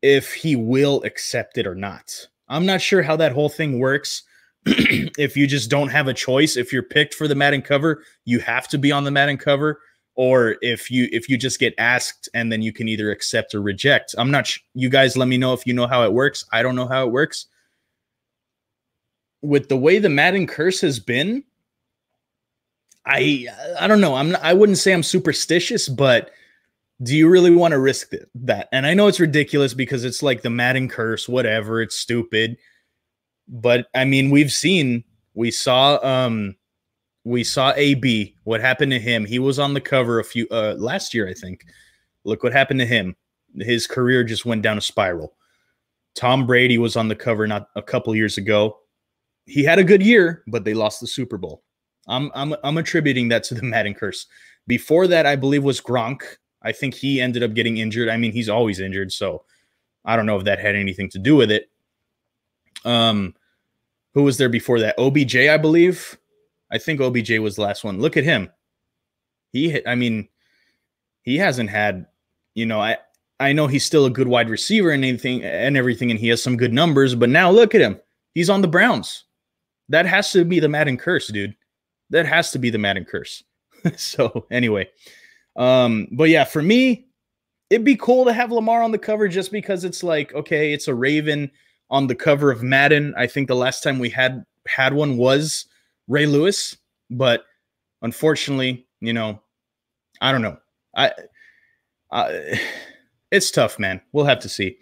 S1: if he will accept it or not. I'm not sure how that whole thing works. if you just don't have a choice, if you're picked for the Madden cover, you have to be on the Madden cover or if you if you just get asked and then you can either accept or reject. I'm not sh- you guys let me know if you know how it works. I don't know how it works. With the way the Madden curse has been, I I don't know. I'm not, I wouldn't say I'm superstitious, but do you really want to risk that? And I know it's ridiculous because it's like the Madden curse, whatever. It's stupid. But I mean, we've seen, we saw, um, we saw AB. What happened to him? He was on the cover a few uh, last year, I think. Look what happened to him. His career just went down a spiral. Tom Brady was on the cover not a couple years ago. He had a good year, but they lost the Super Bowl. I'm I'm I'm attributing that to the Madden curse. Before that, I believe was Gronk. I think he ended up getting injured. I mean, he's always injured, so I don't know if that had anything to do with it. Um, who was there before that? OBJ, I believe. I think OBJ was the last one. Look at him. He, I mean, he hasn't had, you know, I I know he's still a good wide receiver and anything and everything, and he has some good numbers. But now look at him. He's on the Browns. That has to be the Madden curse, dude. That has to be the Madden curse. so anyway, um, but yeah, for me, it'd be cool to have Lamar on the cover just because it's like, okay, it's a Raven on the cover of Madden. I think the last time we had had one was Ray Lewis, but unfortunately, you know, I don't know. I, I it's tough, man. We'll have to see.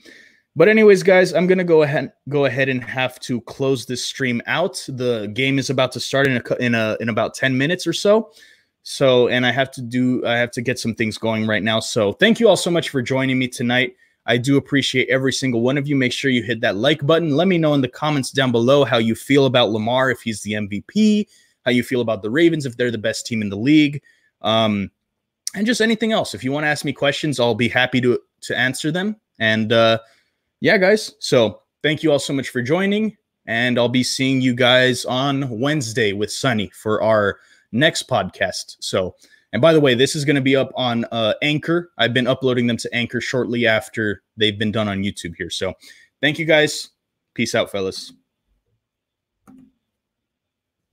S1: But anyways, guys, I'm gonna go ahead go ahead and have to close this stream out. The game is about to start in a in a in about 10 minutes or so. So, and I have to do I have to get some things going right now. So, thank you all so much for joining me tonight. I do appreciate every single one of you. Make sure you hit that like button. Let me know in the comments down below how you feel about Lamar if he's the MVP, how you feel about the Ravens if they're the best team in the league. Um, and just anything else. If you want to ask me questions, I'll be happy to to answer them. And uh, yeah, guys. So thank you all so much for joining, and I'll be seeing you guys on Wednesday with Sunny for our next podcast. So, and by the way, this is going to be up on uh, Anchor. I've been uploading them to Anchor shortly after they've been done on YouTube here. So, thank you guys. Peace out, fellas.